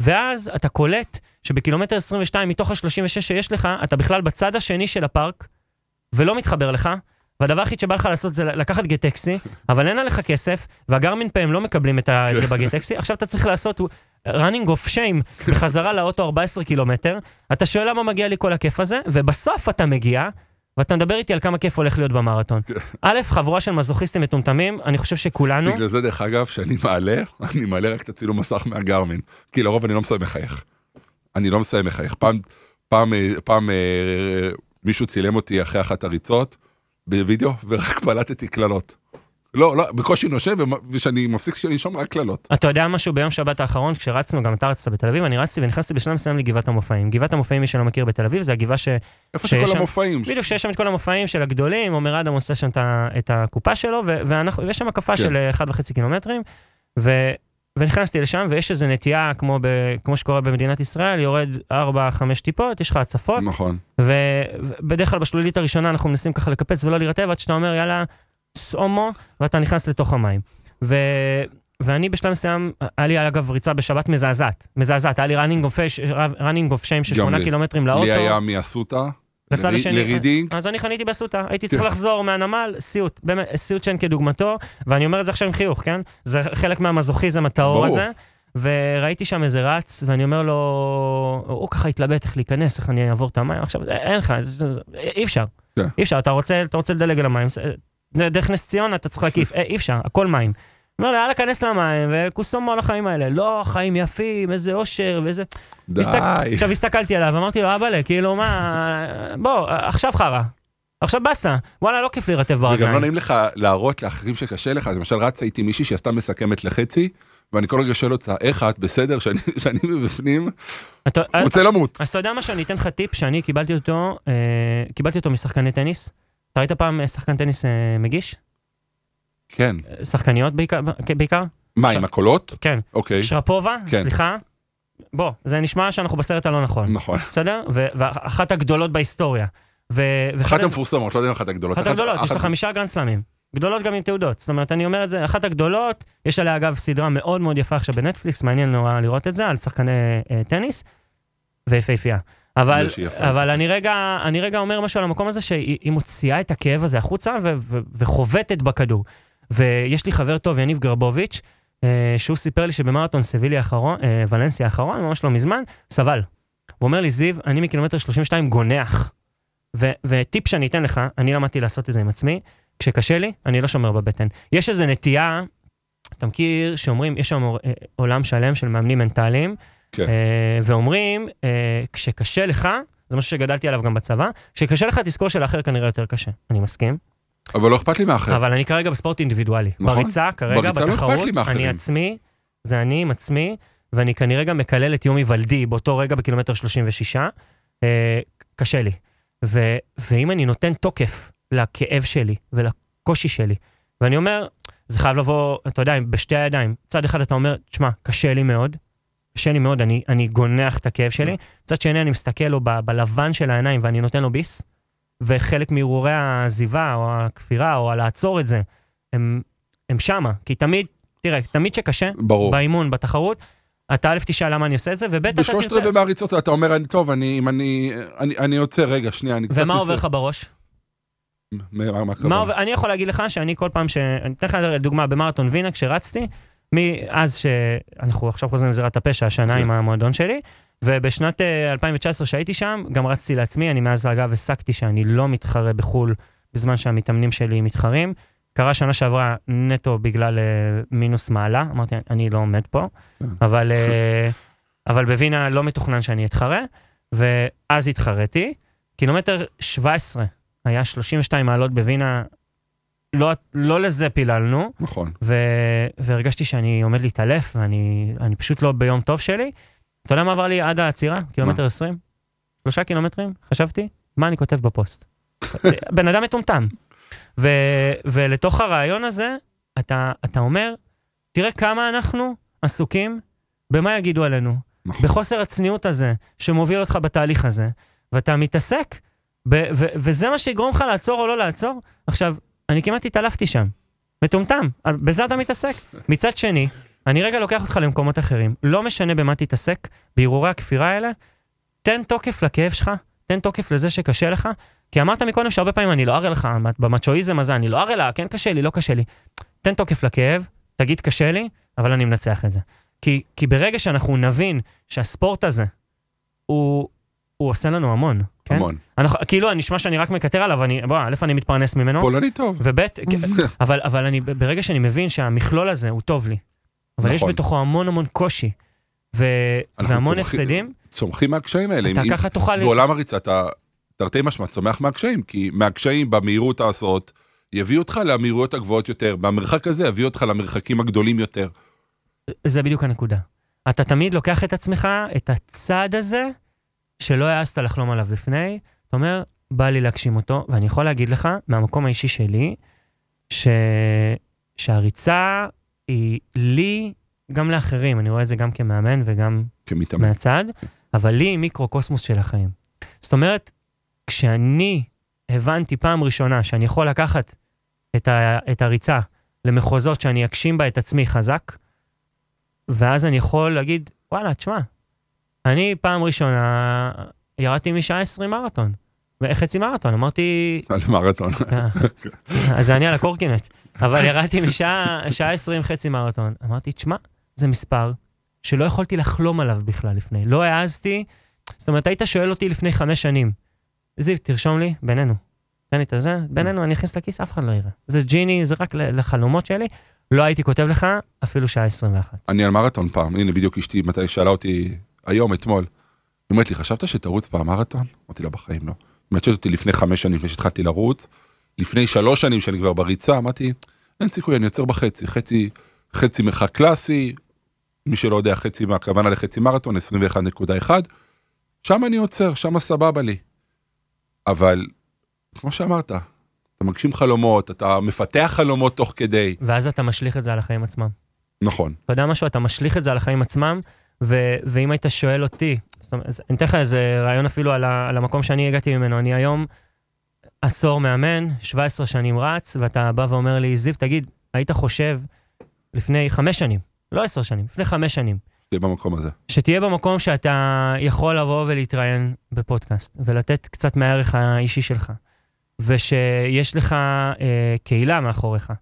ואז אתה קולט שבקילומטר 22 מתוך ה-36 שיש לך, אתה בכלל בצד השני של הפארק, ולא מתחבר לך, והדבר היחיד שבא לך לעשות זה לקחת גט-טקסי, אבל אין עליך כסף, והגרמין פיים לא מקבלים את זה בגט-טקסי, עכשיו אתה צריך לעשות running of shame בחזרה לאוטו 14 קילומטר, אתה שואל למה מגיע לי כל הכיף הזה, ובסוף אתה מגיע, ואתה מדבר איתי על כמה כיף הולך להיות במרתון. א', חבורה של מזוכיסטים מטומטמים, אני חושב שכולנו... בגלל זה, דרך אגב, שאני מעלה, אני מעלה רק את הצילום מסך מהגרמין. כי לרוב אני לא מסיים מחייך. אני לא מסיים מחייך. פעם, פעם, אה, פעם אה, מישהו צילם אותי אחרי אחת הריצות בווידאו, ורק בלטתי קללות. לא, לא, בקושי נושב, וכשאני מפסיק לנשום רק קללות. אתה יודע משהו ביום שבת האחרון, כשרצנו, גם אתה רצת בתל אביב, אני רצתי ונכנסתי בשלב מסוים לגבעת המופעים. גבעת המופעים, מי שלא מכיר בתל אביב, זה הגבעה ש... איפה שכל שם- המופעים. בדיוק, שיש שם את כל המופעים של הגדולים, עומר אדם עושה שם את הקופה שלו, ואנחנו- ויש שם הקפה כן. של אה, אחד וחצי קילומטרים, ו- ונכנסתי לשם, ויש איזו נטייה, כמו, ב- כמו שקורה במדינת ישראל, יורד 4-5 טיפות, יש לך הצפות, נכון. ובדרך כלל בשלולית הראשונה אנחנו מנסים ככה לקפץ ולא להירטב, עד שאתה אומר, יאללה, סאמו, ואתה נכנס לתוך המים. ו... ואני בשלב מסוים, היה לי אגב ריצה בשבת מזעזעת, מזעזעת, היה לי running of, running of shame של גם 8 לי. קילומטרים לאוטו. לי היה מאסותא, לצד השני. לרידינג, אז אני חניתי באסותא, הייתי צריך כן. לחזור מהנמל, סיוט, באמת, סיוט שאין כדוגמתו, ואני אומר את זה עכשיו עם חיוך, כן? זה חלק מהמזוכיזם הטהור. הזה. וראיתי שם איזה רץ, ואני אומר לו, הוא ככה התלבט איך להיכנס, איך אני אעבור את המים, עכשיו אין לך, אי אפשר, כן. אי אפשר, אתה רוצה, אתה רוצה לדלג על המים, דרך נס ציונה אתה צריך להקיף, אי אפשר, הכל מים. אומר לי, יאללה, כנס למים, וכוסומו על החיים האלה. לא, חיים יפים, איזה אושר, ואיזה... די. הסתק... עכשיו הסתכלתי עליו, אמרתי לו, אבאלה, כאילו, מה... בוא, עכשיו חרא. עכשיו באסה. וואלה, לא כיף להירטב וגם לא ברגליים. נעים לך להראות לאחרים שקשה לך, למשל רצה איתי מישהי שעשתה מסכמת לחצי, ואני כל רגע שואל אותה, איך את, בסדר, שאני- שאני מבפנים, אתה- רוצה למות. אז אתה יודע משהו, אני אתן לך טיפ שאני קיבלתי אותו, אה, קיבלתי אותו משחקני טניס. אתה ראית פעם אה, שחקן טניס אה, מגיש? כן. אה, שחקניות בעיקר? בעיקר? מה, ש- עם הקולות? כן. אוקיי. שרפובה, כן. סליחה. בוא, זה נשמע שאנחנו בסרט הלא נכון. נכון. בסדר? ואחת הגדולות בהיסטוריה. ו- אחת המפורסמות, לא יודע אם אחת הגדולות. אחת הגדולות, יש לה חמישה גרנד סלאמים. גדולות גם עם תעודות. זאת אומרת, אני אומר את זה, אחת הגדולות, יש עליה אגב סדרה מאוד מאוד יפה עכשיו בנטפליקס, מעניין נורא לראות את זה, על שחקני אה, טניס, ויפהפייה. אבל, אבל אני רגע, אני רגע אומר משהו על המקום הזה, שהיא היא מוציאה את הכאב הזה החוצה ו- ו- וחובטת בכדור. ויש לי חבר טוב, יניב גרבוביץ', אה, שהוא סיפר לי שבמרתון סביליה האחרון, אה, ולנסיה האחרון, ממש לא מזמן, סבל. הוא אומר לי, זיו, אני מקילומטר 32 גונח. ו- וטיפ שאני אתן לך, אני למדתי לעשות את זה עם עצמי, כשקשה לי, אני לא שומר בבטן. יש איזו נטייה, אתה מכיר, שאומרים, יש שם אה, עולם שלם של מאמנים מנטליים, כן. אה, ואומרים, אה, כשקשה לך, זה משהו שגדלתי עליו גם בצבא, כשקשה לך תזכור שלאחר כנראה יותר קשה. אני מסכים. אבל לא אכפת לי מאחר. אבל אני כרגע בספורט אינדיבידואלי. נכון. בריצה, כרגע, בריצה לא בתחרות, מאחרים. אני עצמי, זה אני עם עצמי, ואני כנראה גם מקלל את יום היוולדי באותו רגע בקילומטר 36. אה, קשה לי. ו, ואם אני נותן תוקף לכאב שלי ולקושי שלי, ואני אומר, זה חייב לבוא, אתה יודע, בשתי הידיים. צד אחד אתה אומר, תשמע, קשה לי מאוד, קשה לי מאוד, אני, אני גונח את הכאב שלי. מצד שני, אני מסתכל לו ב, בלבן של העיניים ואני נותן לו ביס, וחלק מהרהורי העזיבה או הכפירה או הלעצור את זה, הם, הם שמה. כי תמיד, תראה, תמיד שקשה, ברור. באימון, בתחרות, אתה א' תשאל למה אני עושה את זה, וב' אתה בשלושת תרצה. רבעי מהריצות אתה אומר, אני- טוב, אני, אם אני, אני, אני עוצר, רגע, שנייה, אני קצת... ומה עובר לך בראש? מה- מה מה אני יכול להגיד לך שאני כל פעם ש... אני אתן לך דוגמה, במרתון וינה, כשרצתי, מאז שאנחנו עכשיו חוזרים לזירת הפשע, השנה. עם המועדון שלי, ובשנת אה, 2019 שהייתי שם, גם רצתי לעצמי, אני מאז אגב הסקתי שאני לא מתחרה בחו"ל בזמן שהמתאמנים שלי מתחרים. קרה שנה שעברה נטו בגלל אה, מינוס מעלה, אמרתי, אני לא עומד פה, כן. אבל, אה, אבל בווינה לא מתוכנן שאני אתחרה, ואז התחרתי. קילומטר 17 היה 32 מעלות בווינה, לא, לא לזה פיללנו, נכון. ו, והרגשתי שאני עומד להתעלף, ואני אני פשוט לא ביום טוב שלי. אתה יודע מה עבר לי עד העצירה? קילומטר 20? שלושה קילומטרים? חשבתי, מה אני כותב בפוסט? בן אדם מטומטם. ו, ולתוך הרעיון הזה, אתה, אתה אומר, תראה כמה אנחנו עסוקים במה יגידו עלינו. נכון. בחוסר הצניעות הזה, שמוביל אותך בתהליך הזה, ואתה מתעסק, ב- ו- וזה מה שיגרום לך לעצור או לא לעצור. עכשיו, אני כמעט התעלפתי שם. מטומטם, בזה אתה מתעסק. מצד שני, אני רגע לוקח אותך למקומות אחרים. לא משנה במה תתעסק, בהרהורי הכפירה האלה, תן תוקף לכאב שלך, תן תוקף לזה שקשה לך, כי אמרת מקודם שהרבה פעמים אני לא אראה לך, במצ'ואיזם הזה אני לא אראה לה, כן קשה לי, לא קשה לי. תן תוקף לכאב, תגיד קשה לי, אבל אני מנצח את זה. כי, כי ברגע שאנחנו נבין שהספורט הזה, הוא, הוא עושה לנו המון, כן? המון. אנחנו, כאילו, נשמע שאני רק מקטר עליו, אני, בוא, א', אני מתפרנס ממנו, פולני טוב. וב', אבל, אבל אני, ברגע שאני מבין שהמכלול הזה הוא טוב לי, אבל יש נכון. בתוכו המון המון קושי, ו, והמון צומחים- הפסדים, צומחים מהקשיים האלה. אתה ככה תוכל... בעולם הריצה אתה תרתי משמע צומח מהקשיים, כי מהקשיים במהירות העשרות יביאו אותך למהירויות הגבוהות יותר, במרחק הזה יביאו אותך למרחקים הגדולים יותר. זה בדיוק הנקודה. אתה תמיד לוקח את עצמך, את הצעד הזה, שלא העזת לחלום עליו לפני, אתה אומר, בא לי להגשים אותו, ואני יכול להגיד לך, מהמקום האישי שלי, ש... שהריצה היא לי, גם לאחרים, אני רואה את זה גם כמאמן וגם כמתאמן. מהצד, אבל לי היא מיקרוקוסמוס של החיים. זאת אומרת, כשאני הבנתי פעם ראשונה שאני יכול לקחת את, ה, את הריצה למחוזות שאני אגשים בה את עצמי חזק, ואז אני יכול להגיד, וואלה, תשמע, אני פעם ראשונה ירדתי משעה 20 מרתון, חצי מרתון, אמרתי, על מרתון. אה, אז אני על הקורקינט. אבל ירדתי משעה שעה 20 חצי מרתון. אמרתי, תשמע, זה מספר שלא יכולתי לחלום עליו בכלל לפני. לא העזתי, זאת אומרת, היית שואל אותי לפני חמש שנים, זיו, תרשום לי, בינינו. תן לי את הזה, בינינו, אני אכניס לכיס, אף אחד לא יראה. זה ג'יני, זה רק לחלומות שלי. לא הייתי כותב לך אפילו שעה 21. אני על מרתון פעם, הנה בדיוק אשתי, מתי שאלה אותי, היום, אתמול, היא אומרת לי, חשבת שתרוץ פעם מרתון? אמרתי לה, בחיים לא. היא אומרת אותי לפני חמש שנים, לפני שהתחלתי לרוץ, לפני שלוש שנים שאני כבר בריצה, אמרתי, אין סיכוי, אני עוצר בחצי, חצי, חצי מרחק קלאסי, מי שלא יודע, חצי מהכוונה לחצי מרתון, 21.1, שם אני עוצר, שם סבבה לי. אבל, כמו שאמרת, אתה מגשים חלומות, אתה מפתח חלומות תוך כדי, ואז אתה משליך את זה על החיים עצמם. נכון. אתה יודע משהו? אתה משליך את זה על החיים עצמם, ו- ואם היית שואל אותי, זאת אומרת, אני אתן לך איזה רעיון אפילו על, ה- על המקום שאני הגעתי ממנו. אני היום עשור מאמן, 17 שנים רץ, ואתה בא ואומר לי, זיו, תגיד, היית חושב לפני חמש שנים, לא עשר שנים, לפני חמש שנים, תהיה במקום הזה. שתהיה במקום שאתה יכול לבוא ולהתראיין בפודקאסט, ולתת קצת מהערך האישי שלך, ושיש לך אה, קהילה מאחוריך,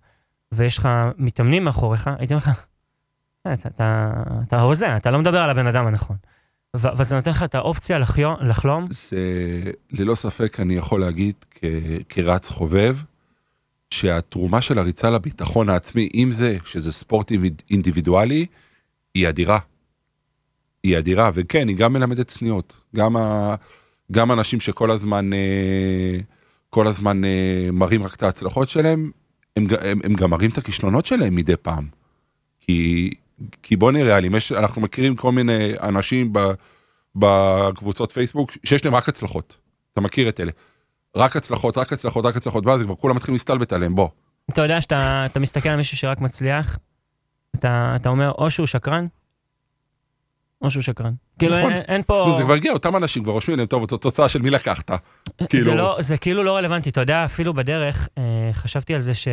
ויש לך מתאמנים מאחוריך, הייתי אומר לך, "אה, אתה, אתה, הוזה, אתה לא מדבר על הבן אדם הנכון. וזה נותן לך את האופציה לחלום, זה ללא ספק אני יכול להגיד כרץ חובב, שהתרומה של הריצה לביטחון העצמי, עם זה שזה ספורט אינדיב- אינדיבידואלי, היא אדירה. היא אדירה, וכן, היא גם מלמדת צניעות. גם, ה, גם אנשים שכל הזמן, אה, כל הזמן אה, מראים רק את ההצלחות שלהם, הם, הם, הם גם מראים את הכישלונות שלהם מדי פעם. כי, כי בוא נראה, יש, אנחנו מכירים כל מיני אנשים בקבוצות פייסבוק שיש להם רק הצלחות. אתה מכיר את אלה. רק הצלחות, רק הצלחות, רק הצלחות, ואז כבר כולם מתחילים להסתלבט עליהם, בוא. אתה יודע שאתה אתה מסתכל על מישהו שרק מצליח, אתה, אתה אומר או שהוא שקרן, או שהוא שקרן. כאילו נכון. אין, פה... נו, זה כבר הגיע, אותם אנשים כבר רושמים להם, טוב, זאת תוצאה של מי לקחת. זה, כאילו, לא, זה כאילו לא רלוונטי, אתה יודע, אפילו בדרך, אה, חשבתי על זה ש...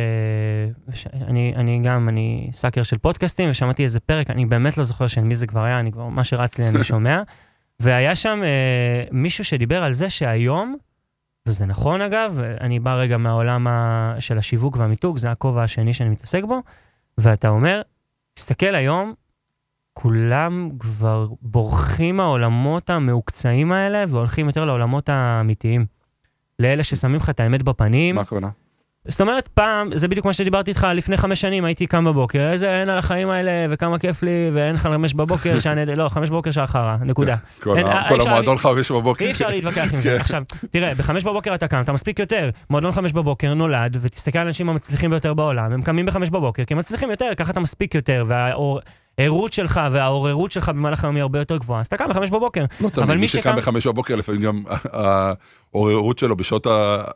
אני, אני גם, אני סאקר של פודקאסטים, ושמעתי איזה פרק, אני באמת לא זוכר של מי זה כבר היה, אני כבר, מה שרץ לי אני שומע, והיה שם אה, מישהו שדיבר על זה שהיום, וזה נכון אגב, אני בא רגע מהעולם. של השיווק והמיתוג, זה הכובע השני שאני מתעסק בו, ואתה אומר, תסתכל היום, כולם כבר בורחים מהעולמות המעוקצעים האלה והולכים יותר לעולמות האמיתיים. לאלה ששמים לך את האמת בפנים. מה הכוונה? זאת אומרת, פעם, זה בדיוק מה שדיברתי איתך, לפני חמש שנים הייתי קם בבוקר, איזה אין על החיים האלה, וכמה כיף לי, ואין חמש בבוקר, שאני, לא, חמש בבוקר שעה חרא, נקודה. כל אין, ה- אי כל אפשר המועדון חמש בבוקר. אי אפשר להתווכח עם כן. זה. עכשיו, תראה, בחמש בבוקר אתה קם, אתה מספיק יותר. מועדון חמש בבוקר נולד, ותסתכל על האנשים המצליחים ביותר בעולם, הם קמים בחמש בבוקר, כי הם מצליחים יותר, ככה אתה מספיק יותר, והערות שלך והעוררות שלך במהלך היום היא הרבה יותר גבוהה, אז אתה קם בחמש בבוקר. לא תמיד, מי שקם בחמש בבוקר, לפעמים גם העוררות שלו בשעות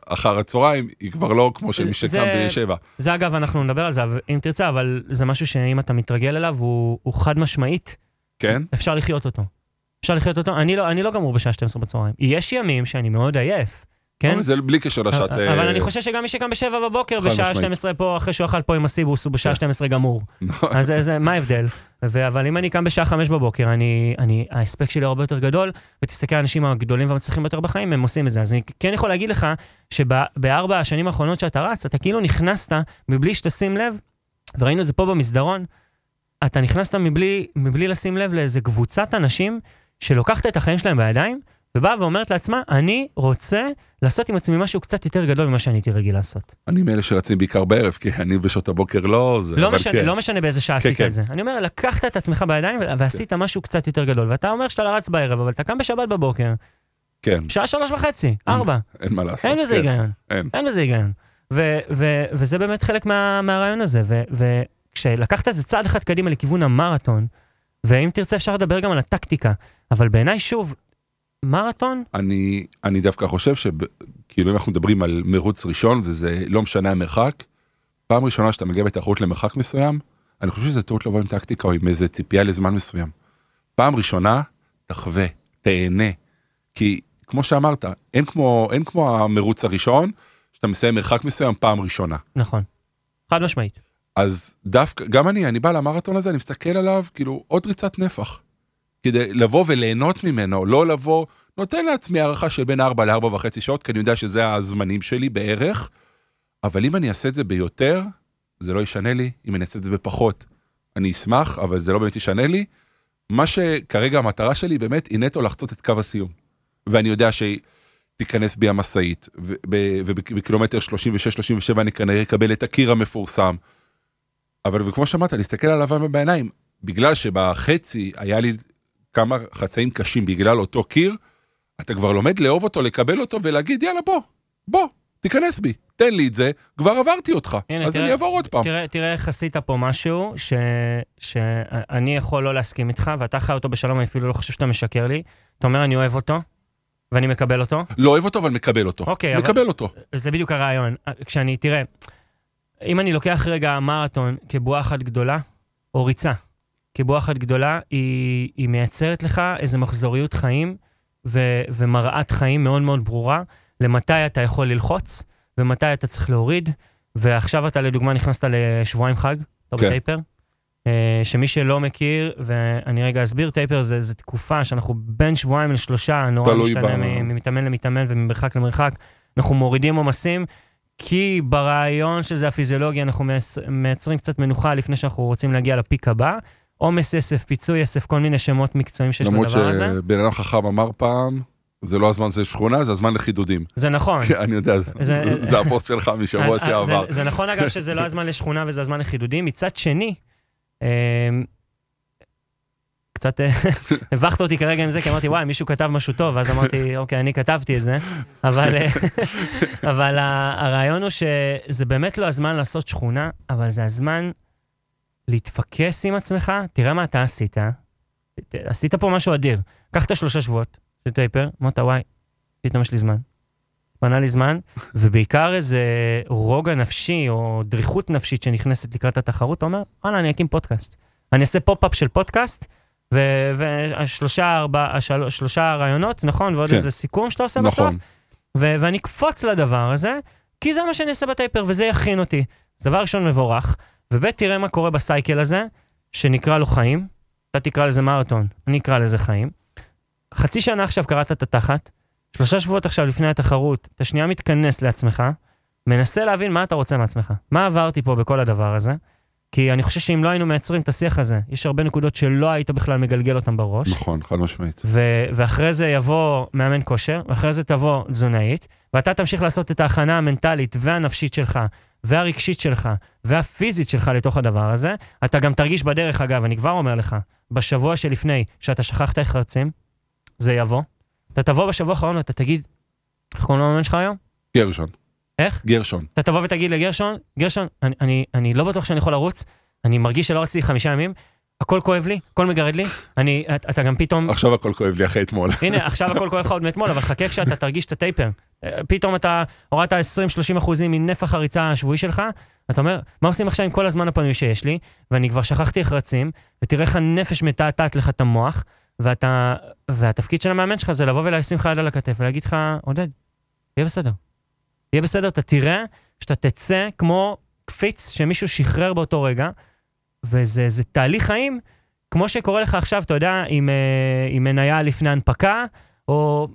אחר הצהריים, היא כבר לא כמו של מי שקם בשבע. זה אגב, אנחנו נדבר על זה, אם תרצה, אבל זה משהו שאם אתה מתרגל אליו, הוא, הוא חד משמעית, כן? אפשר לחיות אותו. אפשר לחיות אותו, אני לא, אני לא גמור בשעה 12 בצהריים. יש ימים שאני מאוד עייף, כן? זה בלי קשר לשעת... אבל אה, אני חושב שגם מי שקם בשבע בבוקר, בשעה משמעית. 12 פה, אחרי שהוא אכל פה עם הסיבוס, הוא בשעה כן. 12 גמור. נכון. אז מה ההבדל? אבל אם אני קם בשעה 5 בבוקר, אני, ההספק שלי הרבה יותר גדול, ותסתכל על האנשים הגדולים והמצליחים ביותר בחיים, הם עושים את זה. אז אני כן יכול להגיד לך שבארבע השנים האחרונות שאתה רץ, אתה כאילו נכנסת מבלי שתשים לב, וראינו את זה פה במסדרון, אתה נכנסת מבלי, מבלי לשים לב לאיזה קבוצת אנשים שלוקחת את החיים שלהם בידיים, ובאה ואומרת לעצמה, אני רוצה לעשות עם עצמי משהו קצת יותר גדול ממה שאני הייתי רגיל לעשות. אני מאלה שרצים בעיקר בערב, כי אני בשעות הבוקר לא... זה, לא משנה, כן. לא משנה באיזה שעה כן, עשית כן. את זה. אני אומר, לקחת את עצמך בידיים ועשית משהו קצת יותר גדול. ואתה אומר שאתה רץ בערב, אבל אתה קם בשבת בבוקר, כן, שעה שלוש וחצי, ארבע. אין מה לעשות. אין בזה כן, היגיון. אין. אין בזה היגיון. ו- ו- וזה באמת חלק מה- מהרעיון הזה. וכשלקחת את זה צעד אחד קדימה לכיוון המרתון, ואם תרצה אפשר לדבר גם על הטקטיקה, אבל בעיניי שוב, מרתון, אני, אני דווקא חושב שכאילו אם אנחנו מדברים על מרוץ ראשון וזה לא משנה המרחק, פעם ראשונה שאתה מגיע בתחרות למרחק מסוים, אני חושב שזה טעות לבוא עם טקטיקה או עם איזה ציפייה לזמן מסוים. פעם ראשונה, תחווה, תהנה. כי כמו שאמרת, אין כמו, אין כמו המרוץ הראשון, שאתה מסיים מרחק מסוים פעם ראשונה. נכון. חד משמעית. אז דווקא, גם אני, אני בא למרתון הזה, אני מסתכל עליו, כאילו, עוד ריצת נפח. כדי לבוא וליהנות ממנו, לא לבוא, נותן לעצמי הערכה של בין 4 ל-4 וחצי שעות, כי אני יודע שזה הזמנים שלי בערך, אבל אם אני אעשה את זה ביותר, זה לא ישנה לי, אם אני אעשה את זה בפחות. אני אשמח, אבל זה לא באמת ישנה לי. מה שכרגע המטרה שלי באמת היא נטו לחצות את קו הסיום. ואני יודע שהיא תיכנס בי המשאית, ובקילומטר 36-37 אני כנראה אקבל את הקיר המפורסם. אבל וכמו שאמרת, להסתכל על לבן בעיניים, בגלל שבחצי היה לי כמה חצאים קשים בגלל אותו קיר, אתה כבר לומד לאהוב אותו, לקבל אותו ולהגיד, יאללה, בוא, בוא, תיכנס בי, תן לי את זה, כבר עברתי אותך, הנה, אז תראה- אני אעבור עוד פעם. תראה, תראה איך עשית פה משהו ש... שאני יכול לא להסכים איתך, ואתה חי אותו בשלום, אני אפילו לא חושב שאתה משקר לי. אתה אומר, אני אוהב אותו, ואני מקבל אותו. לא אוהב אותו, אבל מקבל אותו. אוקיי, אבל- מקבל אותו. זה בדיוק הרעיון. כשאני, תראה, אם אני לוקח רגע מרתון כבועה אחת גדולה, או ריצה כבועה אחת גדולה, היא, היא מייצרת לך איזו מחזוריות חיים ו, ומראת חיים מאוד מאוד ברורה, למתי אתה יכול ללחוץ, ומתי אתה צריך להוריד, ועכשיו אתה לדוגמה נכנסת לשבועיים חג, אתה כן. בטייפר. אה, שמי שלא מכיר, ואני רגע אסביר, טייפר זה, זה תקופה שאנחנו בין שבועיים לשלושה, נורא משתנה מ- ממתאמן למתאמן וממרחק למרחק. אנחנו מורידים עומסים, כי ברעיון שזה הפיזיולוגיה, אנחנו מייצ- מייצרים קצת מנוחה לפני שאנחנו רוצים להגיע לפיק הבא. עומס יסף, פיצוי יסף, כל מיני שמות מקצועיים שיש למרות לדבר הזה. שבן אדם חכם אמר פעם, זה לא הזמן של שכונה, זה הזמן לחידודים. זה נכון. אני יודע, זה- הפוסט שלך משבוע אז שעבר. זה, זה נכון אגב שזה לא הזמן לשכונה וזה הזמן לחידודים. מצד שני, אמ, קצת אה, הבכת אותי כרגע עם זה, כי אמרתי, וואי, מישהו כתב משהו טוב, ואז אמרתי, אוקיי, אני כתבתי את זה. אבל, אה, אבל הרעיון הוא שזה באמת לא הזמן לעשות שכונה, אבל זה הזמן להתפקס עם עצמך. תראה מה אתה עשית. עשית פה משהו אדיר. קח את השלושה שבועות של taper, אמרת, וואי, פתאום יש לי זמן. פנה לי זמן, ובעיקר איזה רוגע נפשי או דריכות נפשית שנכנסת לקראת התחרות, אתה אומר, וואלה, אני אקים פודקאסט. אני אעשה pop-up של פודקאסט, והשלושה, ארבע, השל- שלושה ראיונות, נכון? ועוד כן. איזה סיכום שאתה עושה בסוף, נכון. ו- ואני אקפוץ לדבר הזה, כי זה מה שאני אעשה בטייפר, וזה יכין אותי. אז דבר ראשון, מבורך, וב' תראה מה קורה בסייקל הזה, שנקרא לו חיים, אתה תקרא לזה מרתון, אני אקרא לזה חיים. חצי שנה עכשיו קראת את התחת, שלושה שבועות עכשיו לפני התחרות, אתה שנייה מתכנס לעצמך, מנסה להבין מה אתה רוצה מעצמך. מה עברתי פה בכל הדבר הזה? כי אני חושב שאם לא היינו מייצרים את השיח הזה, יש הרבה נקודות שלא היית בכלל מגלגל אותן בראש. נכון, חד משמעית. ו- ואחרי זה יבוא מאמן כושר, ואחרי זה תבוא תזונאית, ואתה תמשיך לעשות את ההכנה המנטלית והנפשית שלך, והרגשית שלך, והפיזית שלך לתוך הדבר הזה. אתה גם תרגיש בדרך, אגב, אני כבר אומר לך, בשבוע שלפני, שאתה שכחת איך רצים, זה יבוא. אתה תבוא בשבוע האחרון ואתה תגיד, איך קוראים למאמן שלך היום? גרשון. איך? גרשון. אתה תבוא ותגיד לגרשון, גרשון, אני, אני, אני לא בטוח שאני יכול לרוץ, אני מרגיש שלא רציתי חמישה ימים, הכל כואב לי, הכל מגרד לי, אני, אתה, גם פתאום, עכשיו הכל כואב לי אחרי אתמול. הנה, עכשיו הכל כואב לך עוד מאתמול, אבל חכה כשאתה תרגיש את הטייפר. אה, פתאום אתה הורדת 20-30 אחוזים מנפח הריצה השבועי שלך, אתה אומר, מה עושים עכשיו עם כל הזמן הפנוי שיש לי, ואני כבר שכחתי איך רצים, ותראה איך הנפש מתעתעת לך את המוח, ואתה, והתפקיד של המאמן שלך זה לבוא ולשים לך יד על הכתף ולהגיד לך, עודד, יהיה בסדר. יהיה בסדר, אתה תראה שאתה תצא כמו קפיץ שמישהו שחרר באותו רגע, וזה זה תהליך חיים, כמו שקורה לך עכשיו, אתה יודע, עם, אה, עם מניה לפני הנפקה, או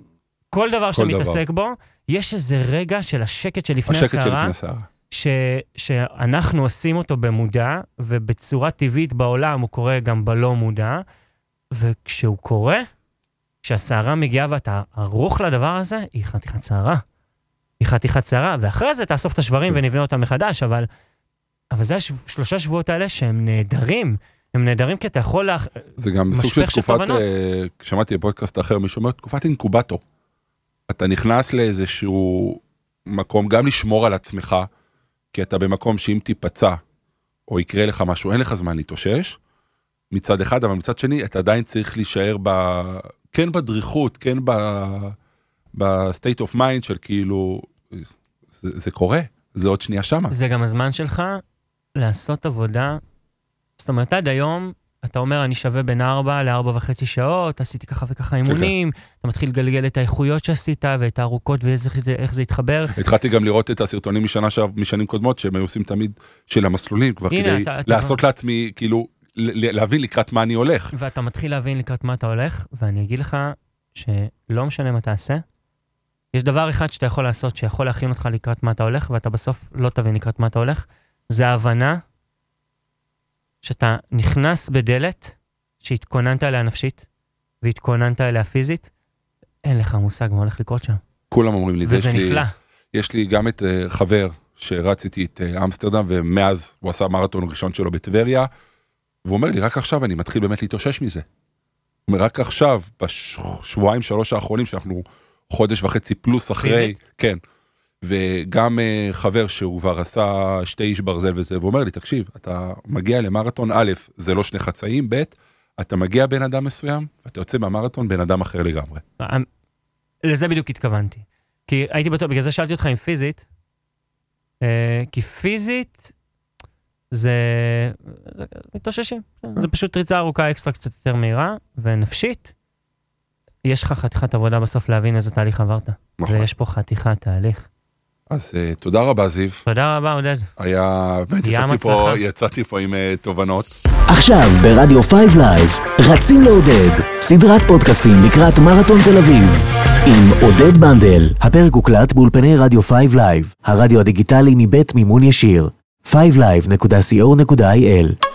כל דבר שאתה דבר. מתעסק בו, יש איזה רגע של השקט שלפני השקט הסערה. ש, שאנחנו עושים אותו במודע, ובצורה טבעית בעולם הוא קורה גם בלא מודע, וכשהוא קורה, כשהסערה מגיעה ואתה ערוך לדבר הזה, היא חתיכת סערה. היא חתיכת סערה, ואחרי זה תאסוף את השברים ונבנה אותם מחדש, אבל, אבל זה השלושה שבועות האלה שהם נהדרים. הם נהדרים כי אתה יכול... לה... זה גם סוג של תקופת. אה, שמעתי בפודקאסט אחר, מישהו אומר, תקופת אינקובטור. אתה נכנס לאיזשהו מקום, גם לשמור על עצמך, כי אתה במקום שאם תיפצע, או יקרה לך משהו, אין לך זמן להתאושש, מצד אחד, אבל מצד שני, אתה עדיין צריך להישאר ב... כן בדריכות, כן ב... ב-state of mind של כאילו, זה, זה קורה, זה עוד שנייה שמה. זה גם הזמן שלך לעשות עבודה. זאת אומרת, עד היום, אתה אומר, אני שווה בין 4 ל-4 וחצי שעות, עשיתי ככה וככה אימונים, אתה מתחיל לגלגל את האיכויות שעשית ואת הארוכות ואיך זה, זה יתחבר. התחלתי גם לראות את הסרטונים משנה משנים קודמות, שהם היו עושים תמיד של המסלולים, כבר הנה, כדי אתה- אתה- לעשות לעצמי, כאילו, להבין לקראת מה אני הולך. ואתה מתחיל להבין לקראת מה אתה הולך, ואני אגיד לך שלא משנה מה תעשה, יש דבר אחד שאתה יכול לעשות שיכול להכין אותך לקראת מה אתה הולך, ואתה בסוף לא תבין לקראת מה אתה הולך, זה ההבנה שאתה נכנס בדלת שהתכוננת אליה נפשית, והתכוננת אליה פיזית, אין לך מושג מה הולך לקרות שם. כולם אומרים לי, וזה יש לי- נפלא. יש לי גם את אה, חבר שרץ איתי את אה, אמסטרדם, ומאז הוא עשה מרתון ראשון שלו בטבריה, והוא אומר לי, רק עכשיו אני מתחיל באמת להתאושש מזה. הוא אומר, רק עכשיו, בשבועיים, שלוש האחרונים, שאנחנו חודש וחצי פלוס אחרי, פיזית? כן. וגם אה, חבר שהוא כבר עשה שתי איש ברזל וזה, והוא אומר לי, תקשיב, אתה מגיע למרתון, א', זה לא שני חצאים, ב', אתה מגיע בן אדם מסוים, ואתה יוצא מהמרתון בן אדם אחר לגמרי. לזה בדיוק התכוונתי. כי הייתי בטוח, בגלל זה שאלתי אותך אם פיזית, אה, כי פיזית זה... זה- מתאוששים. זה פשוט ריצה ארוכה אקסטרה קצת יותר מהירה, ונפשית, יש לך חתיכת עבודה בסוף להבין איזה תהליך עברת. נכון. ויש פה חתיכת תהליך. אז אה, תודה רבה, זיו. תודה רבה, עודד. היה, באמת, יצאתי פה. יצאתי פה עם אה, תובנות. עכשיו ברדיו 5 לייב, רצים לעודד, סדרת פודקאסטים לקראת מרתון תל אביב. עם עודד בנדל, הפרק הוקלט באולפני רדיו 5 לייב, הרדיו הדיגיטלי מבית מימון ישיר. 5live.co.il